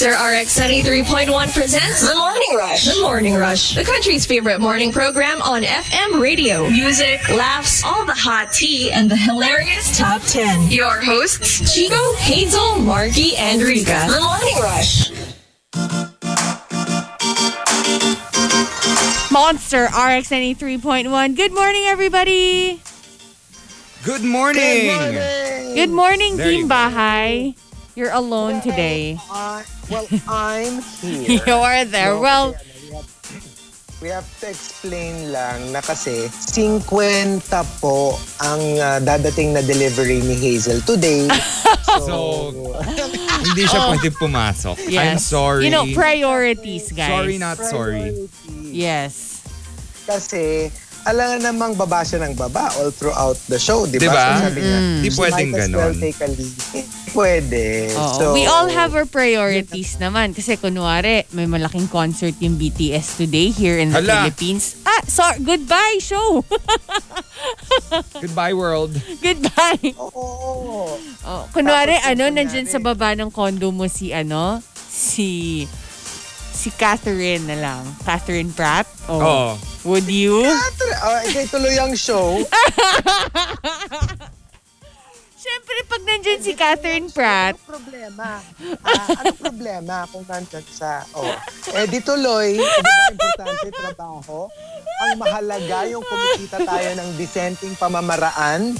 Monster RX 73.1 presents The Morning Rush. The Morning Rush, the country's favorite morning program on FM radio. Music, laughs, all the hot tea, And the hilarious Top 10. your hosts, Chico, Hazel, Marky, and Rika. The Morning Rush. Monster RX 93.1. Good morning, everybody. Good morning. Good morning, There you Team go. Bahay. You're alone today. Well, I'm here. You are there. No, Well, ano, we have- We have to explain lang na kasi 50 po ang uh, dadating na delivery ni Hazel today. So, hindi siya pwede pumasok. yes. I'm sorry. You know, priorities, guys. sorry, not sorry. Yes. Kasi alam namang baba siya ng baba all throughout the show, di ba? Diba? So sabi niya, Di she pwedeng might well ganon. take a leave. Eh, Pwede. Oo. So, we all have our priorities naman. Kasi kunwari, may malaking concert yung BTS today here in the Hala. Philippines. Ah, so, goodbye, show. Goodbye, world. goodbye. Oo. Oh, kunwari, Tapos, ano, kunwari- nandyan sa baba ng condo mo si, ano, si, si Catherine na lang. Catherine Pratt. Oh. Oh. Would you? Oh, ikay tuloy ang show. Siyempre, pag nandyan si Catherine Pratt, Ano problema? Ah, ano problema kung nandyan sa... Oh. Eh, di tuloy. Di ba importante trabaho? Ang mahalaga yung kumikita tayo ng dissenting pamamaraan.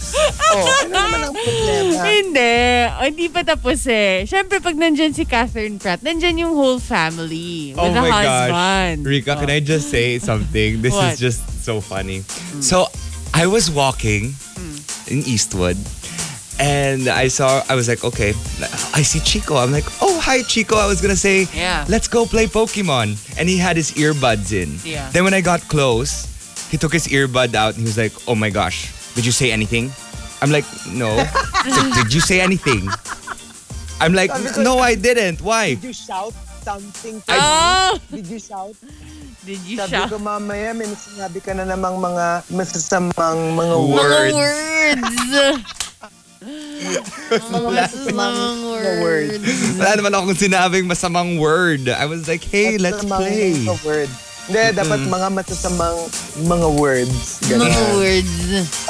Oh, ano naman ang problema? hindi. O, hindi pa tapos eh. Siyempre, pag nandyan si Catherine Pratt, nandyan yung whole family with oh the my husband. gosh. Rika, can I just say something? This What? is just so funny. So, I was walking in Eastwood and I saw, I was like, okay, I see Chico. I'm like, oh, hi, Chico. I was going to say, Yeah. let's go play Pokemon. And he had his earbuds in. Yeah. Then when I got close, he took his earbud out and he was like, oh my gosh, did you say anything? I'm like, no. Like, did you say anything? I'm like, no, I didn't. Why? Did you shout something to Oh! me? Did you shout? Did you Sabi shout? ko mamaya, may sinabi ka na namang mga masasamang mga Mga words. words. Mga masasamang Mga words. words. Wala naman akong sinabing masamang word. I was like, hey, let's Masasamang play. Mga words. Hindi, dapat mga matasamang mga words. Ganun. Mga words.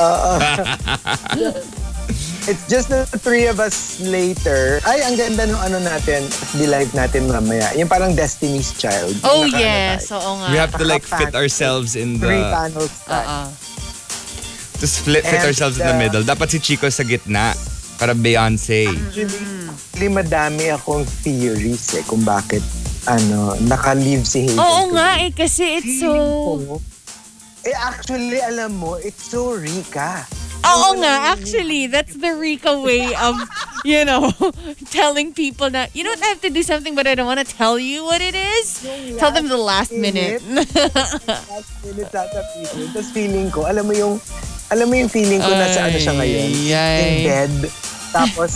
It's just the three of us later. Ay, ang ganda nung ano natin, the live natin mamaya. Yung parang Destiny's Child. Oh, yes. Oo nga. We have to like fit ourselves in Three the... panels. tayo. Just fit, fit And, ourselves in the uh, middle. Dapat si Chico sa gitna. Para Beyonce. Actually, madami akong theories eh kung bakit ano, naka-leave si Hazel. Oo nga eh, kasi it's so... Eh, actually, alam mo, it's so Rika. Oo nga, actually, that's the Rika way of, you know, telling people na, you don't have to do something but I don't want to tell you what it is. Tell them the last minute. Last minute sasabihin. Tapos feeling ko, alam mo yung, alam mo yung feeling ko nasa ano siya ngayon? Ay, ay. In bed. Tapos,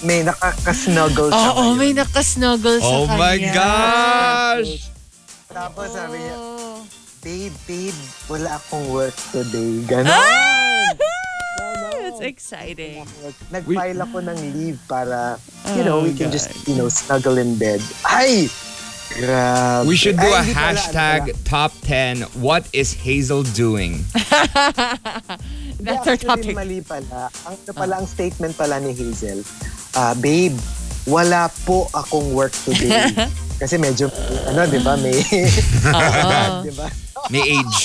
may nakakasnuggle siya Oo, ngayon. may nakasnuggle sa Oh kanya. my gosh! Tapos sabi niya, Oh. babe, babe, wala akong work today. Ganon. Ah! That's exciting. Nag-file ako ng leave para, you know, Oh, we can God. just, you know, snuggle in bed. Ay! Grabe. We should do Ay, a hashtag pala. top 10 what is Hazel doing? That's our Actually, topic. mali pala. Ang, ano pala, ang statement pala ni Hazel, ah, babe, wala po akong work today. Kasi medyo, ano, di ba, may, Oo. di ba? May age.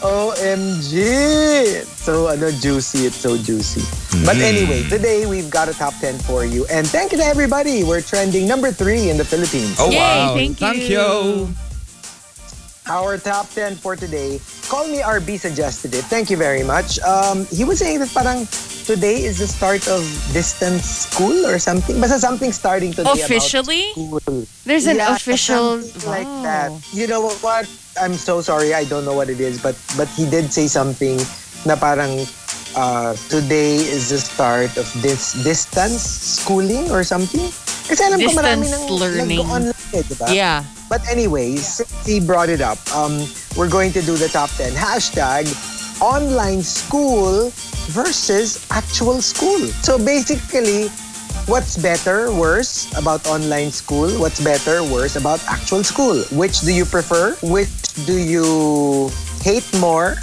OMG! So, ano, juicy. It's so juicy. But anyway, today we've got a top 10 for you. And thank you to everybody. We're trending number three in the Philippines. Oh Yay, wow. thank Thank you. you. Our top 10 for today. Call me RB suggested it. Thank you very much. Um, he was saying that parang today is the start of distance school or something. Basta something starting today Officially? about school. There's an Yeah, official... something like Wow. that. You know what? I'm so sorry. I don't know what it is, but but he did say something na parang uh, today is the start of this distance schooling or something. Kasi alam ko marami Distance nang learning. nag-online eh, di ba? Yeah. But anyways, since he brought it up, um, we're going to do the top 10. Hashtag online school versus actual school. So basically, what's better, worse about online school? What's better, worse about actual school? Which do you prefer? Which do you hate more?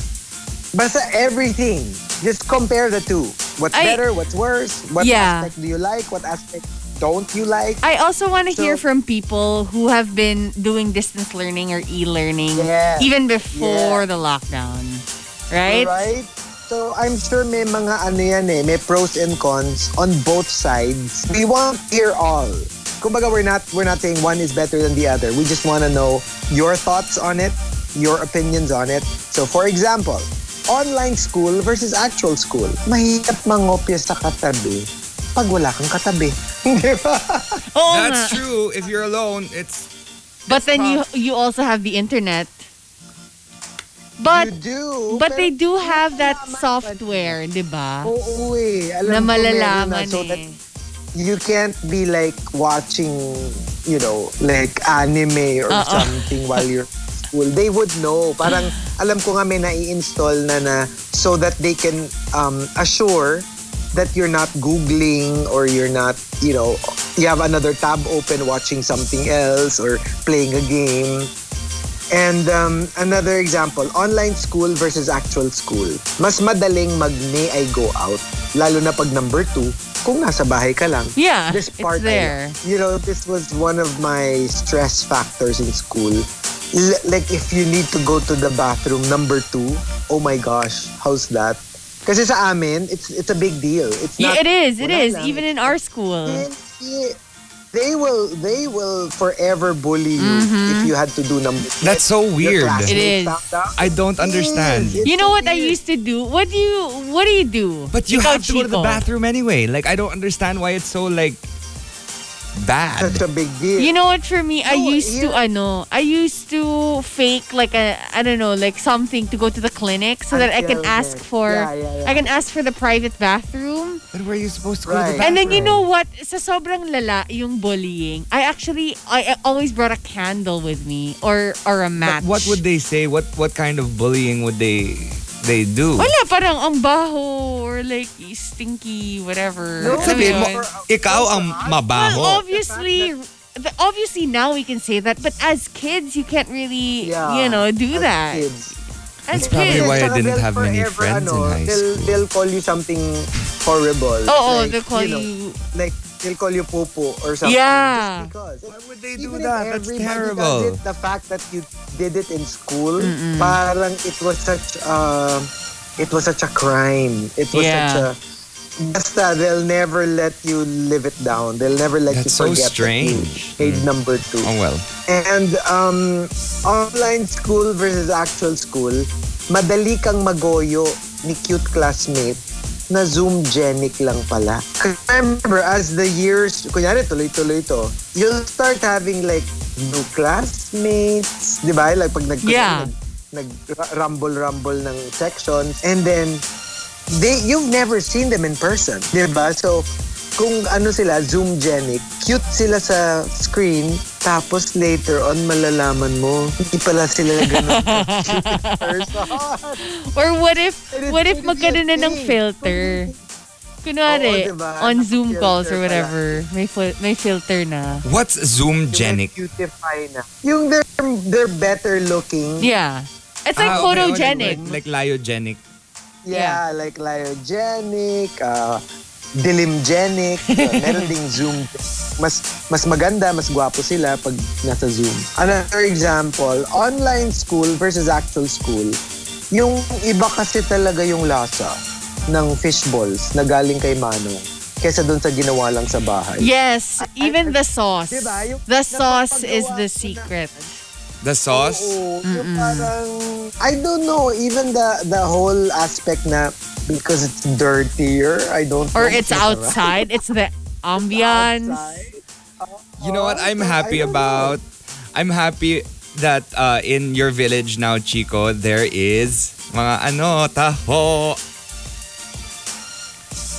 Basta everything. Just compare the two. What's I- better, what's worse? What Yeah. aspect do you like? What aspect don't you like? I also want to So- hear from people who have been doing distance learning or e-learning Yeah. even before Yeah. the lockdown. Right? Right? So I'm sure may mga ano yan eh, may pros and cons on both sides. We want to hear all. Kumbaga we're not we're not saying one is better than the other. We just want to know your thoughts on it, your opinions on it. So for example, online school versus actual school. Mahirap mangopya sa katabi pag wala kang katabi. Di ba? Oo That's true. If you're alone, it's But then you you also have the internet. But you do. but they do have that software, 'di ba? Oo eh. Alam Na malalaman na. So that eh. you can't be like watching, you know, like anime or Oo. something while you're school. They would know. Parang alam ko nga may nai-install na na so that they can um, assure that you're not Googling or you're not, you know, you have another tab open watching something else or playing a game. And um, another example, online school versus actual school. Mas madaling mag may I go out, lalo na pag number two, kung nasa bahay ka lang. Yeah, This it's part, I there. love. you know, this was one of my stress factors in school. L- like if you need to go to the bathroom, number two, oh my gosh, how's that? Kasi sa amin, it's it's a big deal. It's Yeah, not, it is. It is. lang. Even in our school. And, yeah, they will they will forever bully you if mm-hmm. you had to do number. That's so weird. It is. I don't understand. It's You know what I used to do? What do you what do you do? But you Ikaw, have to go to the bathroom anyway. Like I don't understand why it's so like bad. Such a big deal. You know what for me I No, used to here- ano, I used to fake like a I don't know, like something to go to the clinic so that I can Until ask for Yeah, yeah, yeah. I can ask for the private bathroom. But where are you supposed to go to the And then you bathroom? know what? Sa sobrang lala yung bullying, I actually I I always brought a candle with me or or a match. But what would they say? What what kind of bullying would they they do? Wala, parang ang baho or like stinky, whatever. No, Sabihin mo, ikaw ang mabaho. Well, obviously, the- obviously now we can say that, but as kids, you can't really, Yeah, you know, do as that. kids. As That's probably kids. why I didn't they'll have many friends in ano, high they'll, school. They'll call you something horrible. Oh, oh, Like, they call know, you. like they'll call you popo or something. Yeah. Just because. Why would they do Even that? if That's terrible. Does it, the fact that you did it in school, parang it was such uh, it was such a crime. It was Yeah. such a Basta, they'll never let you live it down. They'll never let That's you so forget strange. that you made number two. Oh well. And um, online school versus actual school, madali kang magoyo ni cute classmate na Zoom-genic lang pala. I remember, as the years, kunyari tuloy-tuloy to, you'll start having like new classmates, di ba? Like pag nag, Yeah. nag, nag-rumble-rumble ng sections. And then, they you've never seen them in person, 'di ba? So kung ano sila Zoom-genic, cute sila sa screen, tapos later on malalaman mo, hindi pala sila ganun person. Or what if, what if magkaroon na ng filter? Kunwari, Oo, diba? on Zoom calls or pala. whatever, may, fil- may filter na. What's Zoom Genic? Yung cutify na. Yung they're, they're better looking. Yeah. It's like Ah, okay, okay, photogenic. Like, like lyogenic. Yeah, like lyogenic, uh, dilimgenic, uh, meron ding Zoom. Mas mas maganda, mas gwapo sila pag nasa Zoom. Another example, online school versus actual school. Yung iba kasi talaga yung lasa ng fishballs na galing kay Manong kesa doon sa ginawa lang sa bahay. Yes, even the sauce. Diba? Yung The sauce is the secret. The sauce? Oo, yung parang, I don't know, even the the whole aspect na because it's dirtier, I don't Or it's outside. It's the ambiance. Outside. You know what I'm Oh, happy I know. about? I'm happy that uh, in your village now, Chico, there is mga ano, taho.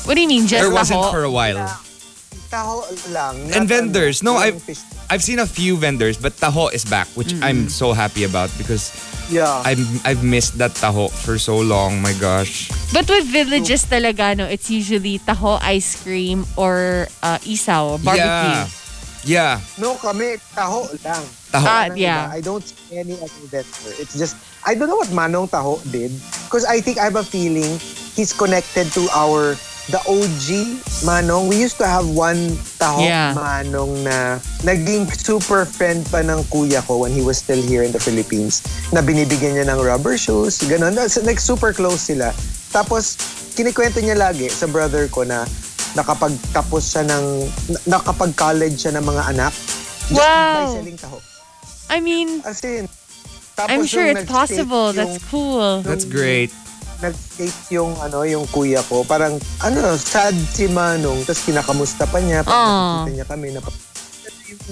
What do you mean? Just There wasn't taho? for a while. Taho lang. And vendors. No, I've. I've seen a few vendors, but taho is back, which I'm so happy about because Yeah. I've, I've missed that taho for so long. My gosh. But with villages talaga, no, it's usually taho ice cream or uh, isaw, barbecue. Yeah. Yeah. No, kami, taho lang. Taho. Ah, yeah. I don't see any other vendor. It's just, I don't know what Manong Taho did. Because I think I have a feeling he's connected to our, the OG Manong. We used to have one Taho Yeah. Manong na naging super friend pa ng kuya ko when he was still here in the Philippines. Na binibigyan niya ng rubber shoes, ganun. Like super close sila. Tapos, kinikwento niya lagi sa brother ko na nakapagtapos siya ng, na- nakapag-college siya ng mga anak. Just Wow. by selling taho. I mean, As in, tapos I'm sure it's possible. Yung, That's cool. That's great. Nag-state yung, ano, yung kuya ko. Parang, ano, sad si Manong. Tapos kinakamusta pa niya. Pag Aw. nakikita niya kami. Na, yung,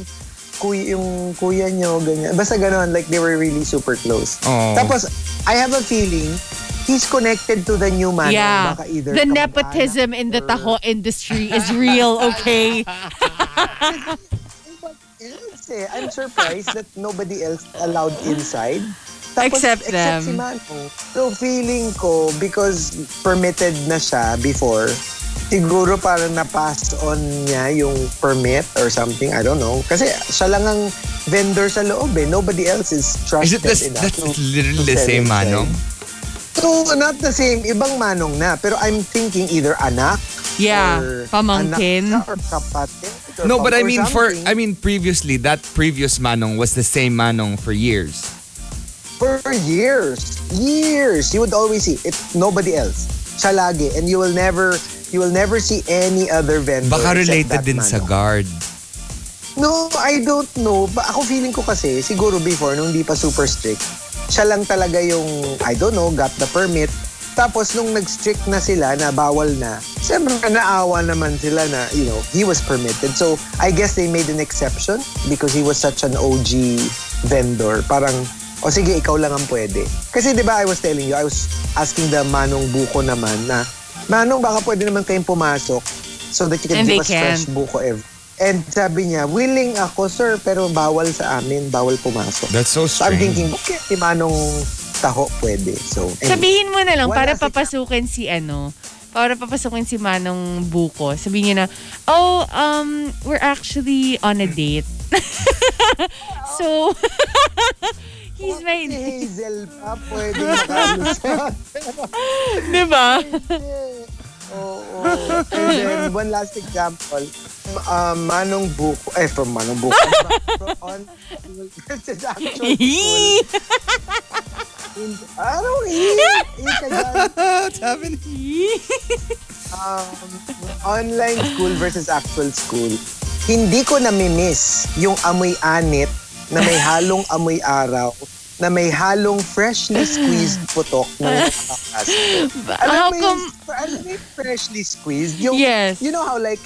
kuya, yung kuya niyo, ganyan. Basta ganon, like they were really super close. Oh. Tapos, I have a feeling, he's connected to the new Manong. Yeah. Baka either The kamag-anak nepotism in the or- taho industry is real, okay? else eh. I'm surprised that nobody else allowed inside. Except them. Except si Manong. So feeling ko, because permitted na siya before, siguro parang na-pass on niya yung permit or something. I don't know. Kasi siya lang ang vendor sa loob eh. Nobody else is Is trusted it the, enough. that's to- literally to the same manong? So, not the same. Ibang manong na. Pero I'm thinking either anak Yeah, or pamangkin. anak or kapatid. or No, but I mean for something. I mean previously that previous manong was the same manong for years. For years. Years. You would always see it. Nobody else. Siya lagi. And you will never you will never see any other vendor. Baka related din sa guard. No, I don't know. Ba ako feeling ko kasi, siguro before, nung di pa super strict, siya lang talaga yung, I don't know, got the permit. Tapos nung nag-strict na sila na bawal na, siyempre naawa naman sila na, you know, he was permitted. So, I guess they made an exception because he was such an OG vendor. Parang, o sige, ikaw lang ang pwede. Kasi di ba I was telling you, I was asking the Manong Buko naman na, Manong, baka pwede naman kayong pumasok so that you can And give us fresh can't. buko every And sabi niya, willing ako, sir, pero bawal sa amin, bawal pumasok. That's so So I'm strange. thinking, bakit si Manong Taho pwede? So, anyway. Sabihin mo na lang Wala para si- papasukin si ano, para papasukin si Manong Buko. Sabihin niya na, oh, um, we're actually on a date. so, he's my, Si Hazel pa, pwede makalo siya. di ba? Oo. And then, one last example. Uh, Manong Buko, eh, from Manong Buko. from on versus actual school. Ano? Ii, ii ka dyan. What's happening? um, online school versus actual school, hindi ko namimiss yung amoy anit na may halong amoy araw na may halong freshly squeezed putok ng kakas. Alam mo yung, alam mo yung freshly squeezed? Yung, Yes. You know how like,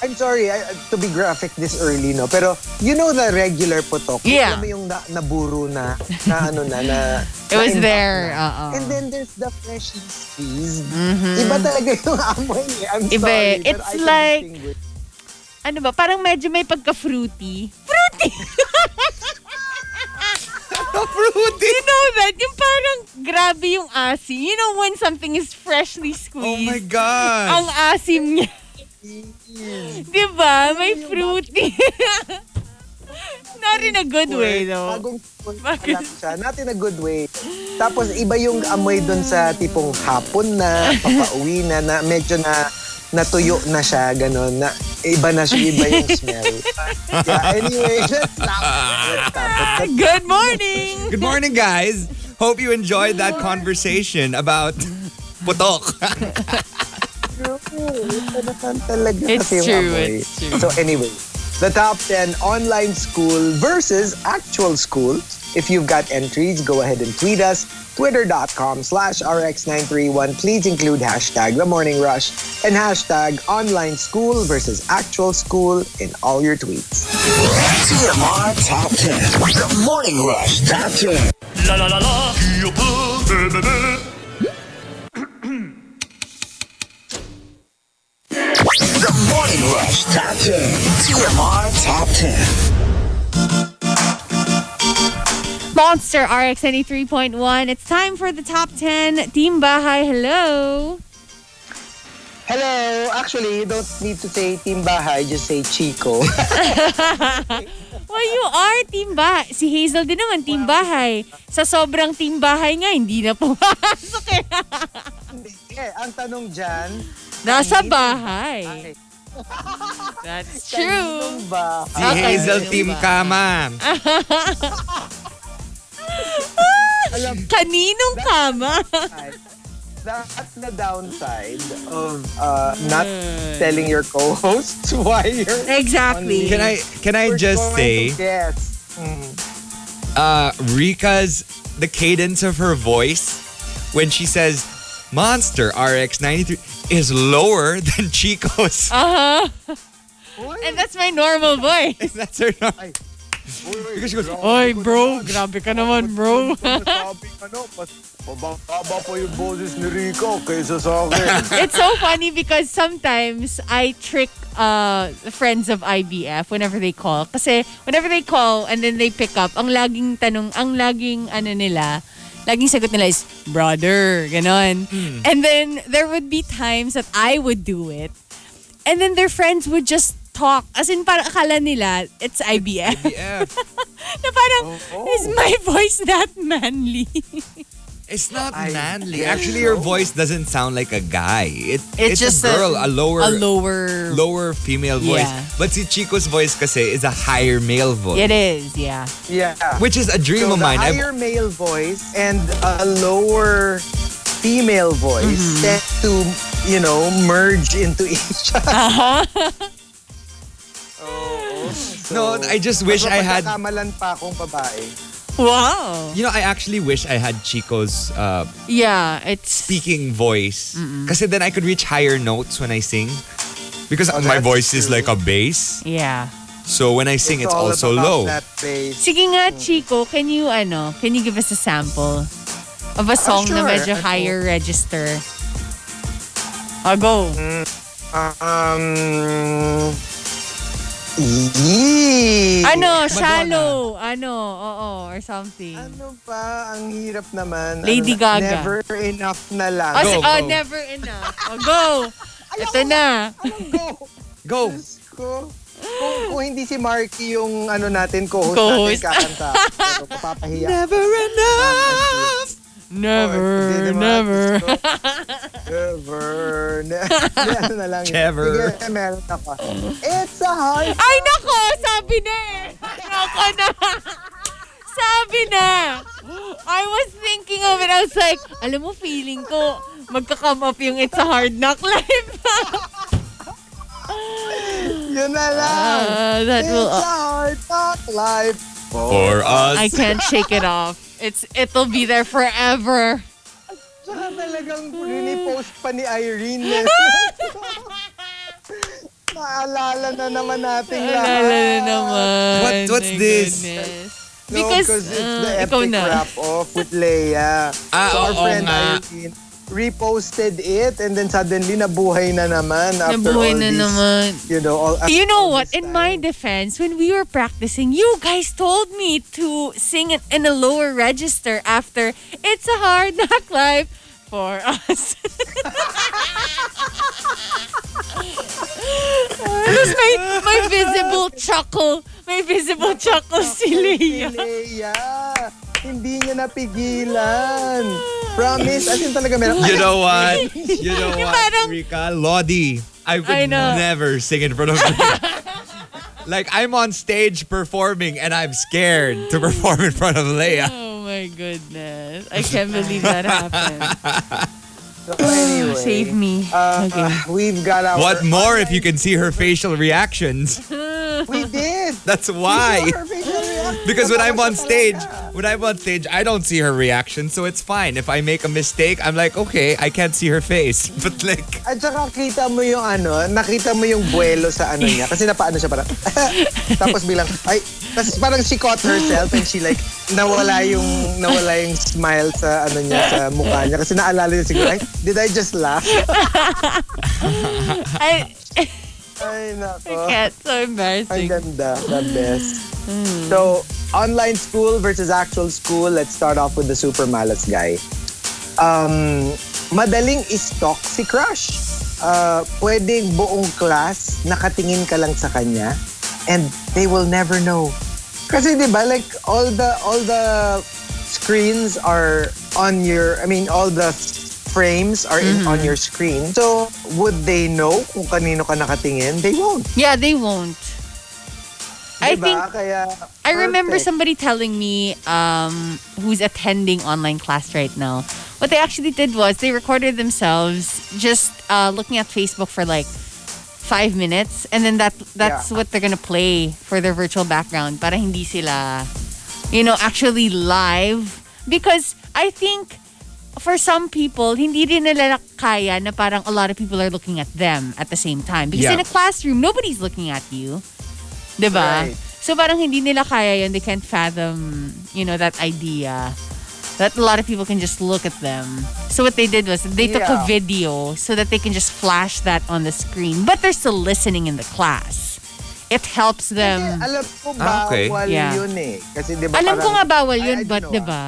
I'm sorry I, to be graphic this early, no? Pero, you know the regular putok? Yeah. Alam mo yung na, naburo na, na ano na, na it was there. na. Uh-oh. And then there's the freshly squeezed. Iba talaga yung amoy. eh. I'm Mm-hmm. Iba sorry. eh. pero It's I can like-. Ano ba, parang medyo may pagka-fruity. Fruity! Fruity. You know that? Yung parang grabe yung asim. You know when something is freshly Oh squeezed? my god. Ang asim niya. Di ba? May fruity. Not in a good way, though. Bagong lang siya. Not in a good way. Tapos iba yung amoy dun sa tipong hapon na, papauwi na, na medyo na natuyo na siya, gano'n, na iba na siya, iba yung smell. yeah, anyway, let's stop. Let's stop. it. Good morning! Good morning, guys. Hope you enjoyed that conversation about putok. Naman talaga It's true, it's true. So anyway, the top 10 online school versus actual school. If you've got entries, go ahead and tweet us. Twitter.com slash RX931. Please include hashtag The Morning Rush and hashtag online school versus actual school in all your tweets. TMR Top 10. The Morning Rush Top 10. La la la la, The Morning Rush Top 10. TMR Top 10. Monster RX 93.1. It's time for the top 10. Team Bahay, hello. Hello. Actually, you don't need to say Team Bahay, just say Chico. Well, you are Team Bahay. Si Hazel din naman, Team Bahay. Sa sobrang Team Bahay nga, hindi na pumasok eh. Hindi. eh, ang tanong dyan, Nasa bahay. ay, That's true. kaninong ba? Si Hazel Team Kama. Kaninong kama? That's the downside of uh, not telling your co-hosts why you're Exactly. Can I can I We're just say to guess. Mm. uh Rika's the cadence of her voice when she says Monster RX 93 is lower than Chico's. Uh-huh. Uy, And that's my normal voice. That's her. no- uy, uy, Because she goes, Oy, bro. Grabe ka naman, bro. Ano, mas mababa pa yung boses ni Rico kaysa sa akin. It's so funny because sometimes I trick uh, the friends of IBF whenever they call. Kasi whenever they call and then they pick up, ang laging tanong, ang laging ano nila, laging sagot nila is, brother, ganon. And then there would be times that I would do it. And then their friends would just talk. As in, parang akala nila, it's IBF. yeah. na parang, Oh, is my voice that manly? It's not I manly. Actually, your so. voice doesn't sound like a guy. It, It's it's, just a a- girl, a, lower, A lower... lower female voice. Yeah. But si Chico's voice kasi is a higher male voice. It is, yeah. yeah. Which is a dream so of the mine. I've- higher male voice and a lower female voice Mm-hmm. tend to, you know, merge into each other. no, I just wish I had. Kamalan pa akong babae. Wow. You know, I actually wish I had Chico's uh, Yeah, it's... speaking voice. Because then I could reach higher notes when I sing. Because my that's voice is true. like a bass. Yeah. So when I sing, it's, all also about low. That bass. Sige nga, Chico, can you, ano, can you give us a sample of a song na sure. medyo Ano? higher register? Oh, go. Um, yee. Ano, shallow. Ano, oo, or something. Ano pa? Ang hirap naman. Lady Ano Gaga. Never enough na lang. Oh, Go, oh, go. never enough. Oh, go. Ito na. Go. Go! Diyos ko. Kung, kung hindi si Marky yung ano natin, co-host, Co-host. natin kakanta. Pero papapahiya. Never enough! Never, naman, never. Never. Ne- Hindi, ano na lang. Never. Sige, meron ako. It's a hard Ay, nako, sabi na eh. Nako na. Sabi na. I was thinking of it. I was like, alam mo, feeling ko, magka-come up yung It's a Hard Knock Life. Yun na lang. Ah, that It's will, a hard knock life. For us. I can't shake it off. It's It'll be there forever. Saka talagang rinipost pa ni Irene. eh. Naalala na naman nating lahat. Alala na naman. What- what's My this? goodness. No, Because, because it's the uh, ikaw epic na. wrap-off with Leia. Ah, so our oo friend nga. Irene reposted it and then suddenly nabuhay na naman after Nabuhay all na these, naman. you know, all, You know all what? In my defense, when we were practicing, you guys told me to sing it in a lower register after It's a Hard Knock Life for us. Tapos may, may visible chuckle. May visible chuckle si Si Leia. Leia. Hindi niya napigilan. Promise. As in talaga meron. You know what? You know Yung what, parang- Rika? Lodi. I would I know. never sing in front of you. like, I'm on stage performing and I'm scared to perform in front of Leia. Oh my goodness. I can't believe that happened. So anyway. Save me. Uh, Okay. we've got our... What more if you can see her facial reactions? We did. That's why. Her facial reaction. Because when I'm on stage, when I'm on stage, I don't see her reaction, so it's fine. If I make a mistake, I'm like, okay, I can't see her face. But like, At saka kita mo yung ano, nakita mo yung buwelo sa ano niya. Kasi napaano siya parang, tapos bilang, ay, tapos parang she caught herself and she like, nawala yung, nawala yung smile sa ano niya, sa mukha niya. Kasi naalala niya siguro, ay, did I just laugh? I, Ay, nako. can't. So Ang embarrassing. ganda, the best. So, online school versus actual school. Let's start off with the super malas guy. Um, madaling istalk si crush. Uh, pwedeng buong class nakatingin ka lang sa kanya and they will never know. Kasi 'di ba like all the all the screens are on your I mean all the frames are in, on your screen. So would they know kung kanino ka nakatingin? They won't. Yeah, they won't. I Diba? think Kaya, I remember perfect. somebody telling me um, who's attending online class right now. What they actually did was they recorded themselves just uh, looking at Facebook for like five minutes, and then that that's Yeah. what they're gonna play for their virtual background. Para hindi sila, you know, actually live. Because I think for some people, hindi rin nila kaya na parang a lot of people are looking at them at the same time. Because Yeah. in a classroom, nobody's looking at you. 'Di ba? Right. So parang hindi nila kaya yun. They can't fathom, you know, that idea that a lot of people can just look at them. So what they did was they took a Yeah. video so that they can just flash that on the screen. But they're still listening in the class. It helps Kasi them. alam ko Ah, okay. bawal Yeah. yun eh. Kasi di ba Alam ko parang- nga bawal I- yun, I but don't know, diba?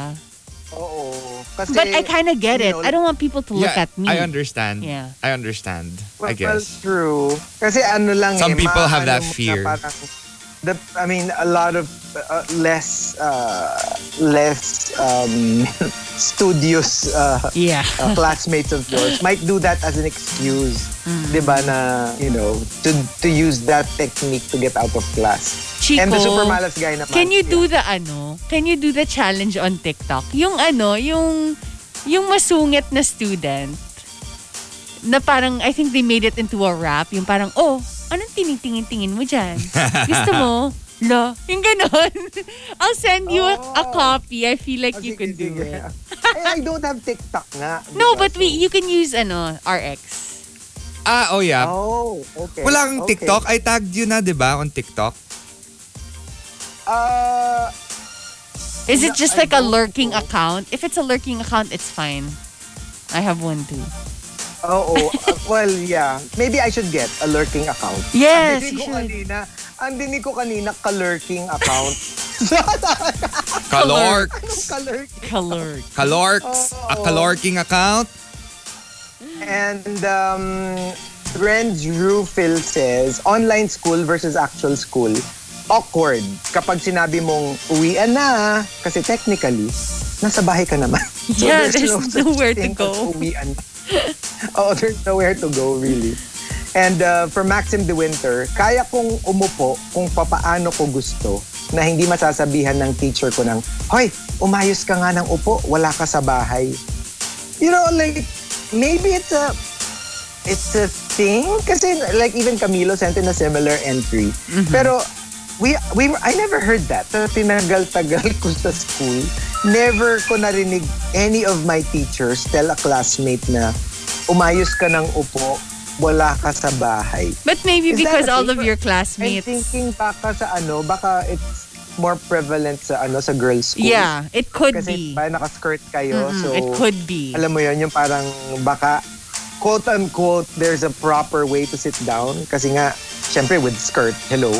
Oo. Kasi, But I kind of get it. know, I don't want people to look yeah, at me. I understand. Yeah. I understand. Well, I guess. true. Kasi ano lang Some eh, people have that maano na fear. parang, the, I mean, a lot of uh, less, uh, less um, studious uh, Yeah. uh, classmates of yours might do that as an excuse, Mm. di ba, na, you know, to, to use that technique to get out of class. Chico, And the super malas guy naman. Can you do yeah. the ano? Can you do the challenge on TikTok? Yung ano, yung yung masungit na student na parang I think they made it into a rap. Yung parang, oh, anong tinitingin-tingin mo dyan? Gusto mo? La. Yung ganon. I'll send you a, a Oh. copy. I feel like Oh, you sige, could do sige. it. I don't have TikTok nga. No, but we you can use ano, RX. Ah, oh yeah. Oh, okay. Wala kang okay. TikTok. I tagged you na, di ba, on TikTok? Uh, Is it just I like a lurking know. account? If it's a lurking account, it's fine. I have one too. Oo. Uh, well, yeah. Maybe I should get a lurking account. Yes, you ko should. kanina, ang dinig ko kanina, ka-lurking account. Kalorks. ka-lurking. Color. Oh. Kalorks. A kalorking account. And um, Renz Rufil says, online school versus actual school. Awkward kapag sinabi mong uwian na kasi technically, nasa bahay ka naman. Yeah, there's such nowhere to thing go. as Uwian. oh, there's nowhere to go really. And uh, for Maxim De Winter, kaya kong umupo kung papaano ko gusto na hindi masasabihan ng teacher ko ng, Hoy, umayos ka nga ng upo, wala ka sa bahay. You know, like, maybe it's a, it's a thing. Kasi like even Camilo sent in a similar entry. Pero we, we, I never heard that. Sa tinagal-tagal ko sa school, never ko narinig any of my teachers tell a classmate na umayos ka ng upo, wala ka sa bahay. But maybe Is because all of your I'm classmates. thinking baka sa ano, baka it's more prevalent sa ano sa girls school. Yeah, it could Kasi be. ba naka-skirt kayo, Mm, so it could be. alam mo yun, yung parang baka quote unquote there's a proper way to sit down kasi nga syempre with skirt, hello,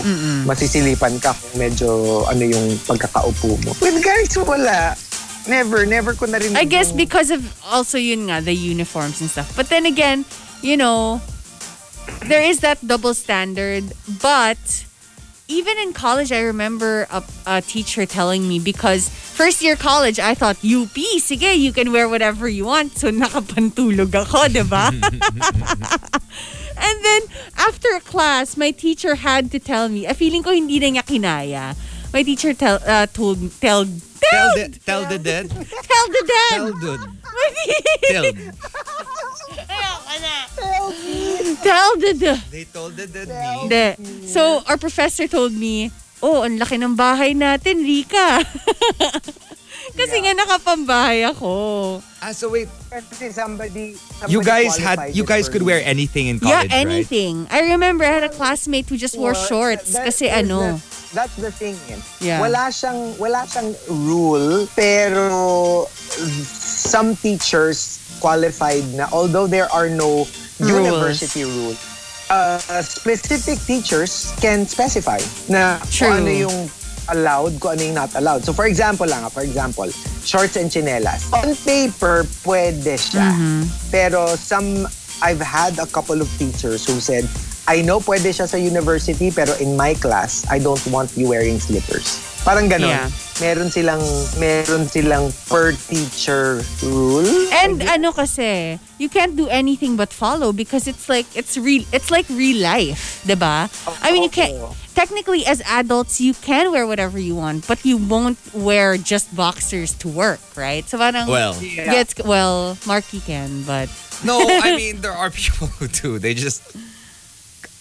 masisilipan ka kung medyo ano yung pagkakaupo mo. With guys, wala. Never, never ko narinig. I guess yung- because of also yun nga, the uniforms and stuff. But then again, you know, there is that double standard. But even in college, I remember a, a teacher telling me because first year college, I thought, UP, sige, you can wear whatever you want. So nakapantulog ako, di ba? And then, after class, my teacher had to tell me, a feeling ko hindi na niya kinaya. My teacher tell, uh, told, tell, Tell tell, the, tell the dead. tell the dad. Tell dude. My Tell. Tell the the. They told the dead me. Hindi. So, our professor told me, oh, ang laki ng bahay natin, Rika. Kasi nga nakapambahay ako. Ah, so wait. kasi somebody, You somebody guys had, you guys could me. wear anything in yeah, college, right? anything. I remember I had a classmate who just wore Well, shorts that- kasi ano. the- that's the thing. eh. Yeah. Wala siyang wala siyang rule pero some teachers qualified na although there are no university rules. Uh, specific teachers can specify na True. kung ano yung allowed, kung ano yung not allowed. So for example lang, ah, for example, shorts and chinelas. On paper, pwede siya. Pero some, I've had a couple of teachers who said, I know pwede siya sa university, pero in my class, I don't want you wearing slippers. Parang ganon. Yeah. Meron silang, meron silang per teacher rule. And ano kasi, you can't do anything but follow because it's like it's real it's like real life, 'di ba? I mean, you can't technically as adults you can wear whatever you want, but you won't wear just boxers to work, right? So parang Well, Yeah. gets well, Marky can, but no, I mean there are people who do. They just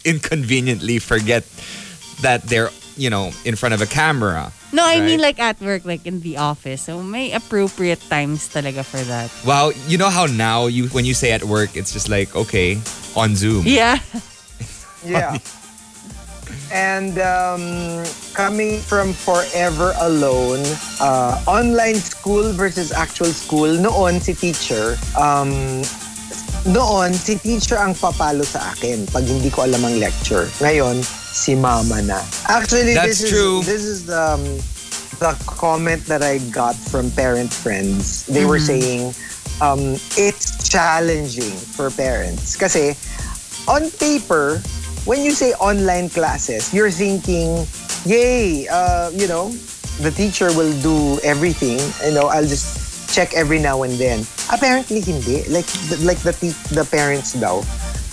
inconveniently forget that they're, you know, in front of a camera. no, I mean like at work, like in the office. So may appropriate times talaga for that. Wow, you know how now you when you say at work, it's just like okay on Zoom. Yeah. Yeah. And um, coming from forever alone, uh, online school versus actual school, noon si teacher, um, noon si teacher ang papalo sa akin pag hindi ko alam ang lecture. Ngayon, si mama na. Actually, That's this true. is this is um, the comment that I got from parent friends. They were saying um, it's challenging for parents kasi on paper, when you say online classes, you're thinking, yay, uh, you know, the teacher will do everything. You know, I'll just check every now and then. Apparently, hindi. Like, like the the parents daw,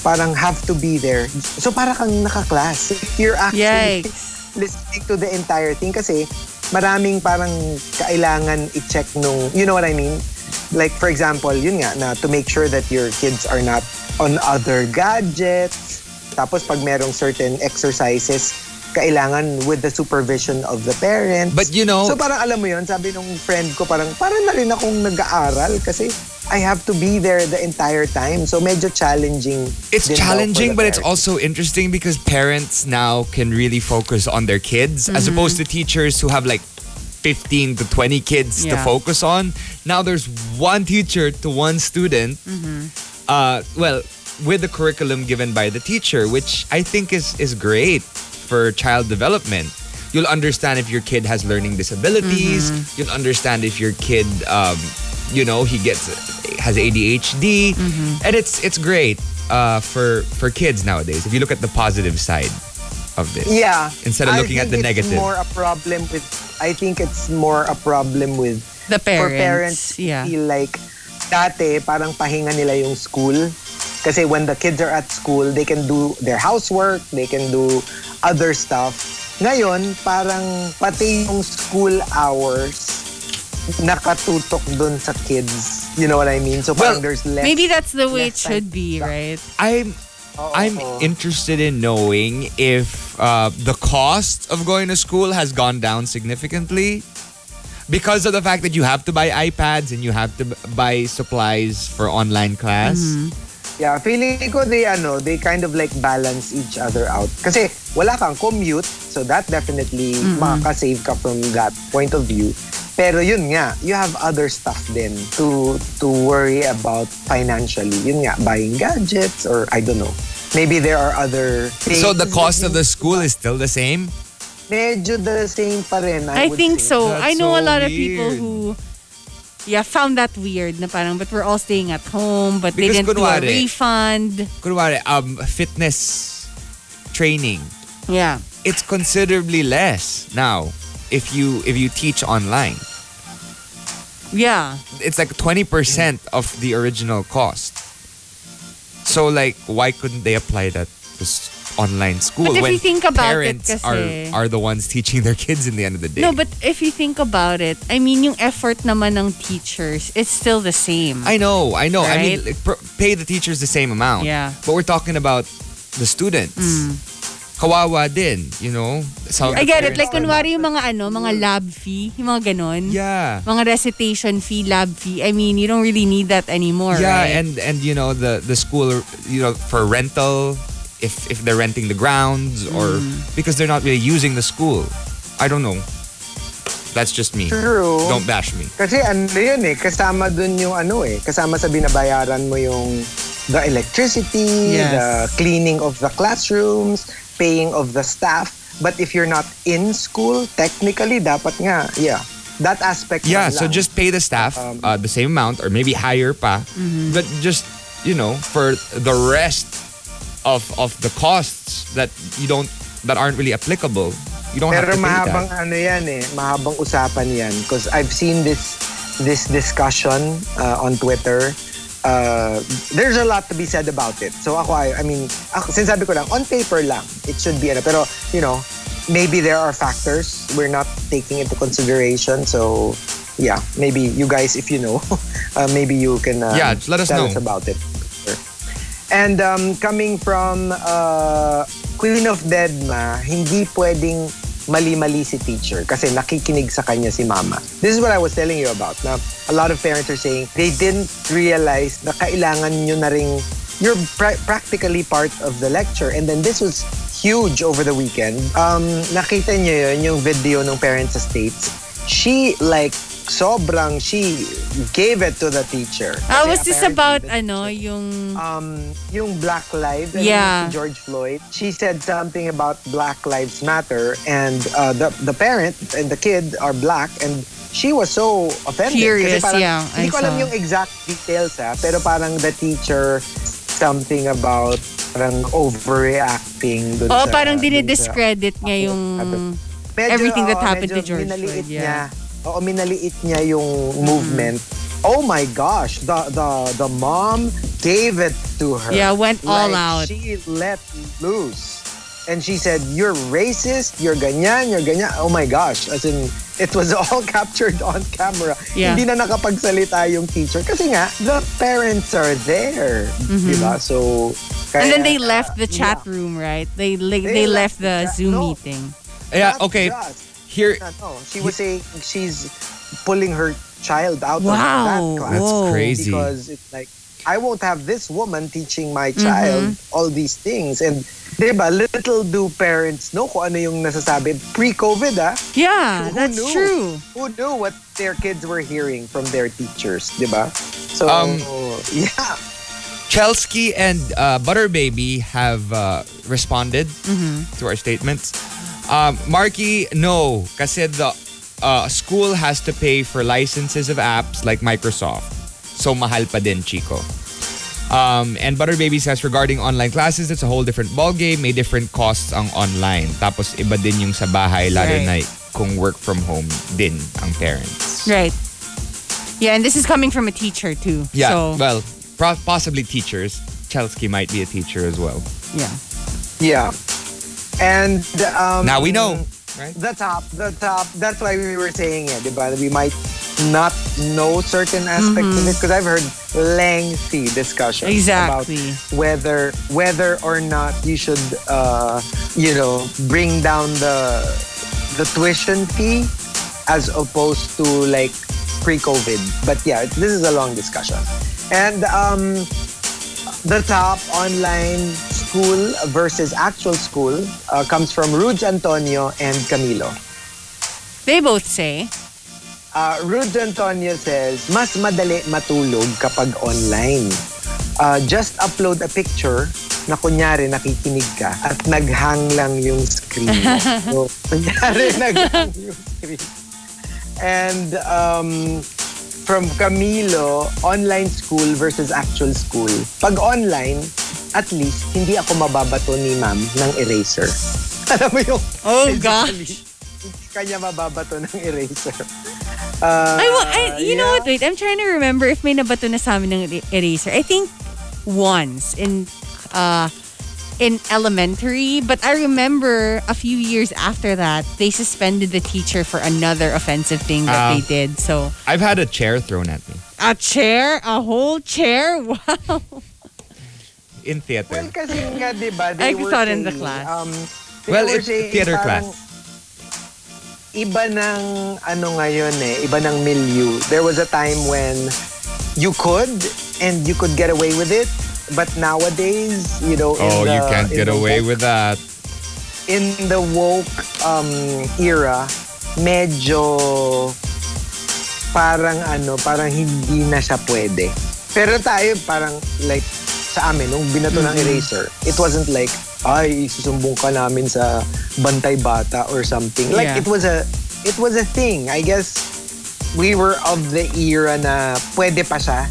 parang have to be there. So, para kang naka-class. You're actually Yikes. listening to the entire thing kasi maraming parang kailangan i-check nung, you know what I mean? Like for example, yun nga, na to make sure that your kids are not on other gadgets. Tapos pag merong certain exercises, kailangan with the supervision of the parents. But you know- So parang alam mo yun, sabi nung friend ko, parang parang na rin akong nag-aaral kasi I have to be there the entire time. So medyo challenging. It's challenging, but it's parents. also interesting because parents now can really focus on their kids as opposed to teachers who have like 15 to 20 kids to Yeah. focus on. Now there's one teacher to one student. Uh, well, with the curriculum given by the teacher, which I think is is great for child development. You'll understand if your kid has learning disabilities. You'll understand if your kid, um, you know, he gets has ADHD, and it's it's great uh, for for kids nowadays. If you look at the positive side of this, Yeah. Instead of I looking at think the it's negative. more a problem with. I think it's more a problem with The parents. for parents. parents yeah. feel like dati parang pahinga nila yung school. Kasi when the kids are at school, they can do their housework, they can do other stuff. Ngayon, parang pati yung school hours nakatutok dun sa kids. You know what I mean? So parang Well, there's less. Maybe that's the way it should be, right? I'm Oo, I'm interested in knowing if uh, the cost of going to school has gone down significantly because of the fact that you have to buy iPads and you have to buy supplies for online class. Yeah, feeling ko they ano, they kind of like balance each other out. Kasi wala kang commute, so that definitely makaka-save ka from that point of view. Pero yun nga, you have other stuff din to to worry about financially. Yun nga, buying gadgets or I don't know. Maybe there are other things. So the cost of the school is still the same? medyo the same pa rin. I, I would think say. so. That's I know a so lot of people weird. who yeah, found that weird na parang but we're all staying at home but they didn't do a refund. Kunwari, um, fitness training, Yeah. it's considerably less now if you if you teach online. Yeah. it's like 20% of the original cost. So like why couldn't they apply that to online school But if you think about it parents kasi- are are the ones teaching their kids in the end of the day? No, but if you think about it, I mean, yung effort naman ng teachers, it's still the same. I know, I know. I mean, like, pr- pay the teachers the same amount. Yeah. But we're talking about the students. Mm. Kawawa din, you know? I get it. Like, kunwari yung mga ano, mga lab fee, yung mga ganon. Yeah. Mga recitation fee, lab fee. I mean, you don't really need that anymore, Yeah, right? and and you know the the school, you know, for rental, if if they're renting the grounds or Mm. because they're not really using the school. I don't know. That's just me. True. Don't bash me. Kasi ano yun eh, kasama dun yung ano eh, kasama sa binabayaran mo yung the electricity, Yes. the cleaning of the classrooms, paying of the staff. But if you're not in school, technically, dapat nga, yeah. That aspect Yeah, so lang. just pay the staff Um, uh, the same amount or maybe higher pa. Mm-hmm. But just, you know, for the rest of of the costs that you don't that aren't really applicable, you don't Pero have to mahabang that. ano yan eh, mahabang usapan yan. Because I've seen this this discussion uh, on Twitter. Uh, there's a lot to be said about it. So ako, I, I mean, ako, sinasabi ko lang, on paper lang, it should be ano. Pero, you know, maybe there are factors we're not taking into consideration. So, yeah, maybe you guys, if you know, uh, maybe you can uh, Yeah, let us tell know. us about it. And um, coming from uh, Queen of Deadma, hindi pwedeng mali-mali si teacher kasi nakikinig sa kanya si mama. This is what I was telling you about. Na a lot of parents are saying they didn't realize na kailangan nyo na ring you're pra- practically part of the lecture. And then this was huge over the weekend. Um, nakita nyo yun, yung video ng parents sa States. She like sobrang she gave it to the teacher. Ah, was this about ano, yung um, yung Black Lives, and Yeah. George Floyd, she said something about Black Lives Matter, and uh, the the parent and the kid are black, and she was so offended. Furious, parang, yeah, Hindi I ko alam saw. yung exact details ha, pero parang the teacher something about parang overreacting dun Oh, sa... parang dun sa- dinidiscredit niya yung Medyo, everything that oo, happened medyo to George minaliit Floyd, yeah. Oo, minaliit niya yung movement. Oh my gosh, the the the mom gave it to her. Yeah, went all Like, out. She let loose. And she said, you're racist, you're ganyan, you're ganyan. Oh my gosh. As in, it was all captured on camera. Yeah. Hindi na nakapagsalita yung teacher. Kasi nga, the parents are there. Diba? So, Mm-hmm. And then kaya- they left the chat yeah. room, right? They they, They they left left the the- Zoom no. meeting. Yeah, Not okay. just. Here No, she was saying she's pulling her child out Wow. of that class. That's crazy. Because it's like, I won't have this woman teaching my Mm-hmm. child all these things. And, di ba, little do parents know kung ano yung nasasabi. Pre-COVID, ah. Yeah, Who that's knew? true. Who knew what their kids were hearing from their teachers, di ba? So, Um, yeah. Chelsky and uh, Butter Baby have uh, responded Mm-hmm. to our statements. Um, Marky, no, kasi the uh, school has to pay for licenses of apps like Microsoft. So mahal pa din, Chico. Um, and Butter Baby says regarding online classes, it's a whole different ballgame. May different costs ang online. Tapos iba din yung sa bahay, lalo Right. na kung work from home din ang parents. Right. Yeah, and this is coming from a teacher too. Yeah, So, well, pro- possibly teachers. Chelsky might be a teacher as well. yeah. Yeah. And, um, Now we know, right? the top, the top. That's why we were saying it, diba? We might not know certain aspects of it because I've heard lengthy discussions Exactly. about whether whether or not you should, uh, you know, bring down the the tuition fee as opposed to like pre-COVID. But yeah, this is a long discussion. And um, the top online school versus actual school uh, comes from Ruge Antonio and Camilo. They both say, Uh, Rude Antonio says, mas madali matulog kapag online. Uh, just upload a picture na kunyari nakikinig ka at naghang lang yung screen so, kunyari naghang yung screen. And um, from Camilo, online school versus actual school. Pag online, at least, hindi ako mababato ni ma'am ng eraser. Alam mo yung... Oh, gosh. Kanya mababato ng eraser. Uh, I, I you know yeah. what, wait, I'm trying to remember if may nabato na sa amin ng er- eraser. I think once in uh in elementary, but I remember a few years after that, they suspended the teacher for another offensive thing that Ah. they did. So, I've had a chair thrown at me a chair, a whole chair? Wow. in theater. Well, kasi nga, di ba, they I were thought in the class. Um, they Well, were it's saying theater parang class. Iba ng, ano ngayon eh, iba ng milieu. There was a time when you could, and you could get away with it. But nowadays, you know, Oh, the, you can't get away woke- with that. in the woke um, era, medyo parang ano, parang hindi na siya pwede. Pero tayo parang like sa amin, nung binato ng eraser, it wasn't like ay, isusumbong ka namin sa bantay bata or something. Like, Yeah. it was a, it was a thing. I guess, we were of the era na pwede pa siya.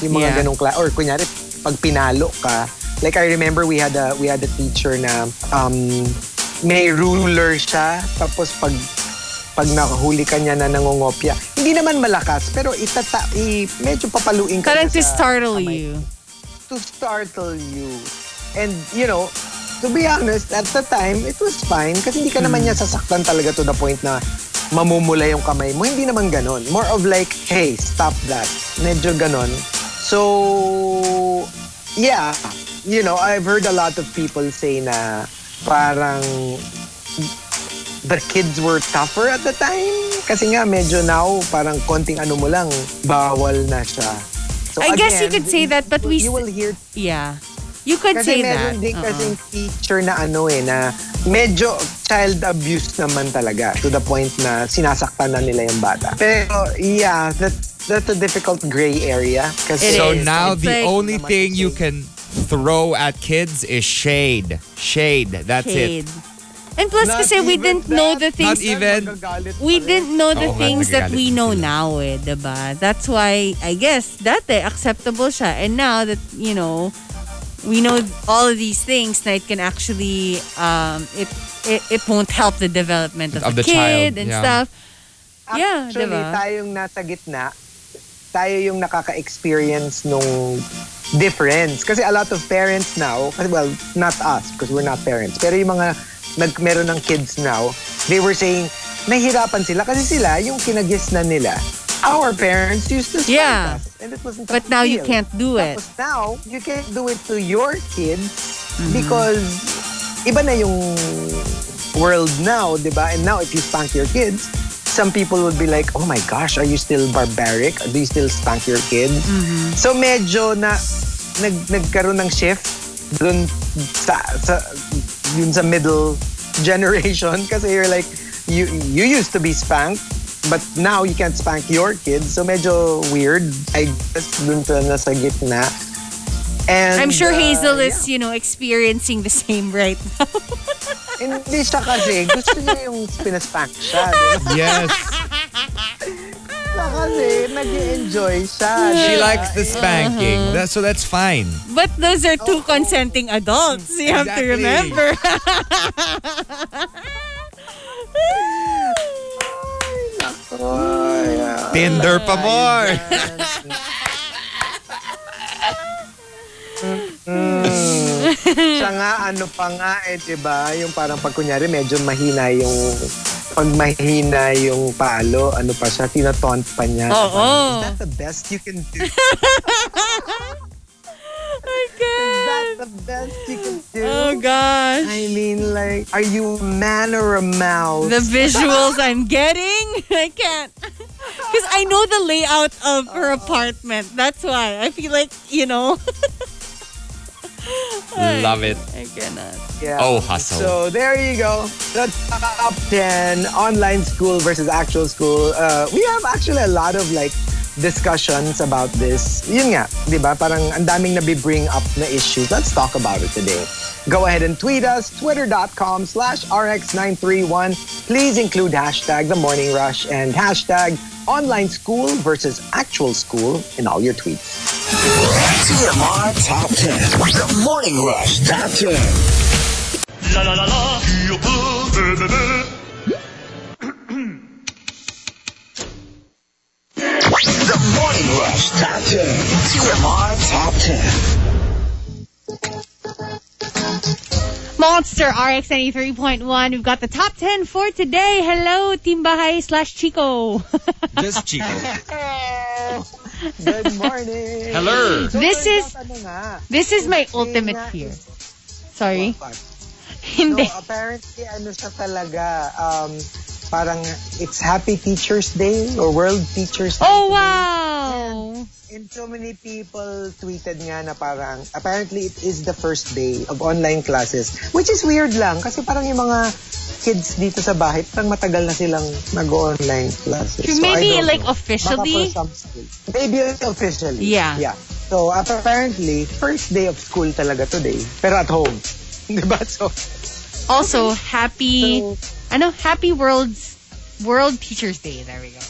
Yung mga Yeah. ganong kla Or kunyari, pag pinalo ka, like I remember we had a, we had a teacher na, um, may ruler siya. Tapos pag pag nakahuli ka niya na nangongopya, hindi naman malakas, pero itata, i, medyo papaluin ka Parang to sa startle kamay you. to startle you. And, you know, to be honest, at the time, it was fine kasi hindi ka naman niya sasaktan talaga to the point na mamumula yung kamay mo. Hindi naman ganon. More of like, hey, stop that. Medyo ganon. So, yeah, you know, I've heard a lot of people say na parang the kids were tougher at the time. Kasi nga, medyo now, parang konting ano mo lang, bawal na siya. So I guess you again, could say that, but we You will hear Yeah. You could kasi say that. meron din Oo. kasing teacher na ano eh, na medyo child abuse naman talaga to the point na sinasaktan na nila yung bata. Pero yeah, that, that's a difficult gray area. It so is. now It's the like- only thing you can throw at kids is shade. Shade. That's Shade. it. And plus Not kasi we even didn't know the that. things Not even- Magagalit we pa rin. didn't know the Oo nga, things that we din know sila. now eh, diba? That's why, I guess, dati acceptable siya. And now that, you know, we know all of these things na it can actually, um, it, it, it won't help the development of, Of the, the kid child, and yeah. stuff. Yeah, Actually, diba? tayong nasa gitna, tayo yung nakaka-experience nung difference. Kasi a lot of parents now, well, not us, because we're not parents, pero yung mga nag, meron ng kids now, they were saying, nahihirapan sila kasi sila, yung kinagis na nila, our parents used to spank Yeah. us. And it wasn't But now you deal. can't do it. Tapos now, you can't do it to your kids Mm-hmm. because iba na yung world now, di ba? And now, if you spank your kids, some people would be like, oh my gosh, are you still barbaric? Do you still spank your kids? Mm-hmm. So medyo na nag, nagkaroon ng shift dun sa, sa yun sa middle generation kasi you're like you you used to be spanked but now you can't spank your kids so medyo weird I guess dun sa nasa gitna and I'm sure uh, Hazel yeah. is, you know, experiencing the same right now. Hindi siya kasi. Gusto niya yung pinaspank siya. Yes. Siya kasi, nag enjoy siya. She likes the spanking. That, so that's fine. But those are two consenting adults. You have to Exactly. remember. Ay. Tinder pa more. Siya nga, ano pa nga eh, di ba? Yung parang pag kunyari, medyo mahina yung pag mahina yung palo, ano pa siya, tinataunt pa niya. Oo. Parang, Is that the best you can do? Is that the best you can do? Oh gosh. I mean, like, are you a man or a mouse? The visuals I'm getting, I can't. Because I know the layout of her apartment. That's why. I feel like, you know. Love it. I cannot. Yeah. Oh, hustle. So there you go. The top 10 online school versus actual school. Uh, we have actually a lot of like discussions about this. Yun nga, di ba? Parang ang daming nabi-bring up na issues. Let's talk about it today. Go ahead and tweet us, twitter.com slash rx931. Please include hashtag the morning rush and hashtag online school versus actual school in all your tweets. TMR Top 10. The Morning Rush Top 10. La la la la. The Morning Rush Top 10. TMR Top 10. Monster RX 93.1. We've got the top 10 for today. Hello, Team Bahay slash Chico. Just Chico. Good morning. Hello. This is- this is my ultimate nga fear. Sorry? So, Hindi. apparently, ano siya talaga, um, parang it's Happy Teacher's Day or World Teacher's Day. Oh, wow. And so many people tweeted nga na parang, apparently it is the first day of online classes. Which is weird lang, kasi parang yung mga kids dito sa bahay, parang matagal na silang nag-online classes. So, Maybe don't like know. officially? Baka for some schools. Maybe officially. Yeah. Yeah. So apparently, first day of school talaga today. Pero at home. Diba? So, Also, happy, so ano, happy World's, World Teachers Day. There we go.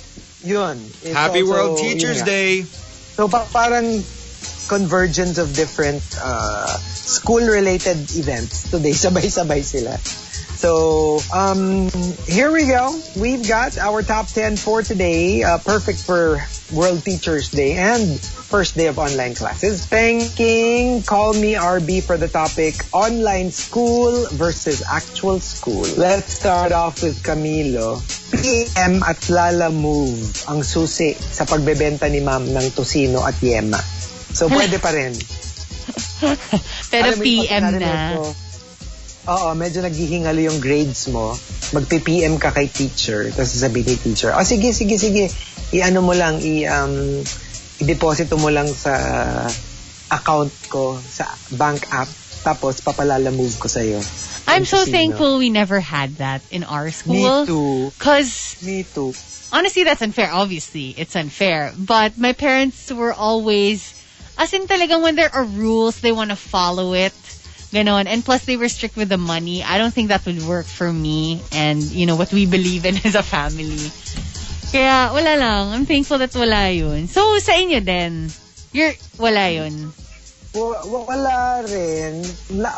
yun. It's Happy also, World yun Teachers nga. Day. So pa- parang convergence of different uh, school-related events today. Sabay-sabay sila. So, um, here we go. We've got our top 10 for today. Uh, perfect for World Teachers Day and first day of online classes. Thanking Call Me RB for the topic online school versus actual school. Let's start off with Camilo. PM at Lala Move ang susi sa pagbebenta ni ma'am ng tosino at yema. So, pwede pa rin. Pero Alam PM na. medyo- Oo, medyo naghihingalo yung grades mo. Magpi-PM ka kay teacher. Tapos sasabihin ni teacher, oh sige, sige, sige. I-ano mo lang, i, um, i-deposito mo lang sa account ko, sa bank app. Tapos papalala move ko sa'yo. I'm so thankful we never had that in our Me school. too. Cause Me too. honestly, that's unfair. Obviously, it's unfair. But my parents were always, as in talagang when there are rules, they want to follow it. Ganon. And plus, they were strict with the money. I don't think that would work for me and, you know, what we believe in as a family. Kaya, wala lang. I'm thankful that wala yun. So, sa inyo din, you're, wala yun. Wa- wa- Wala rin.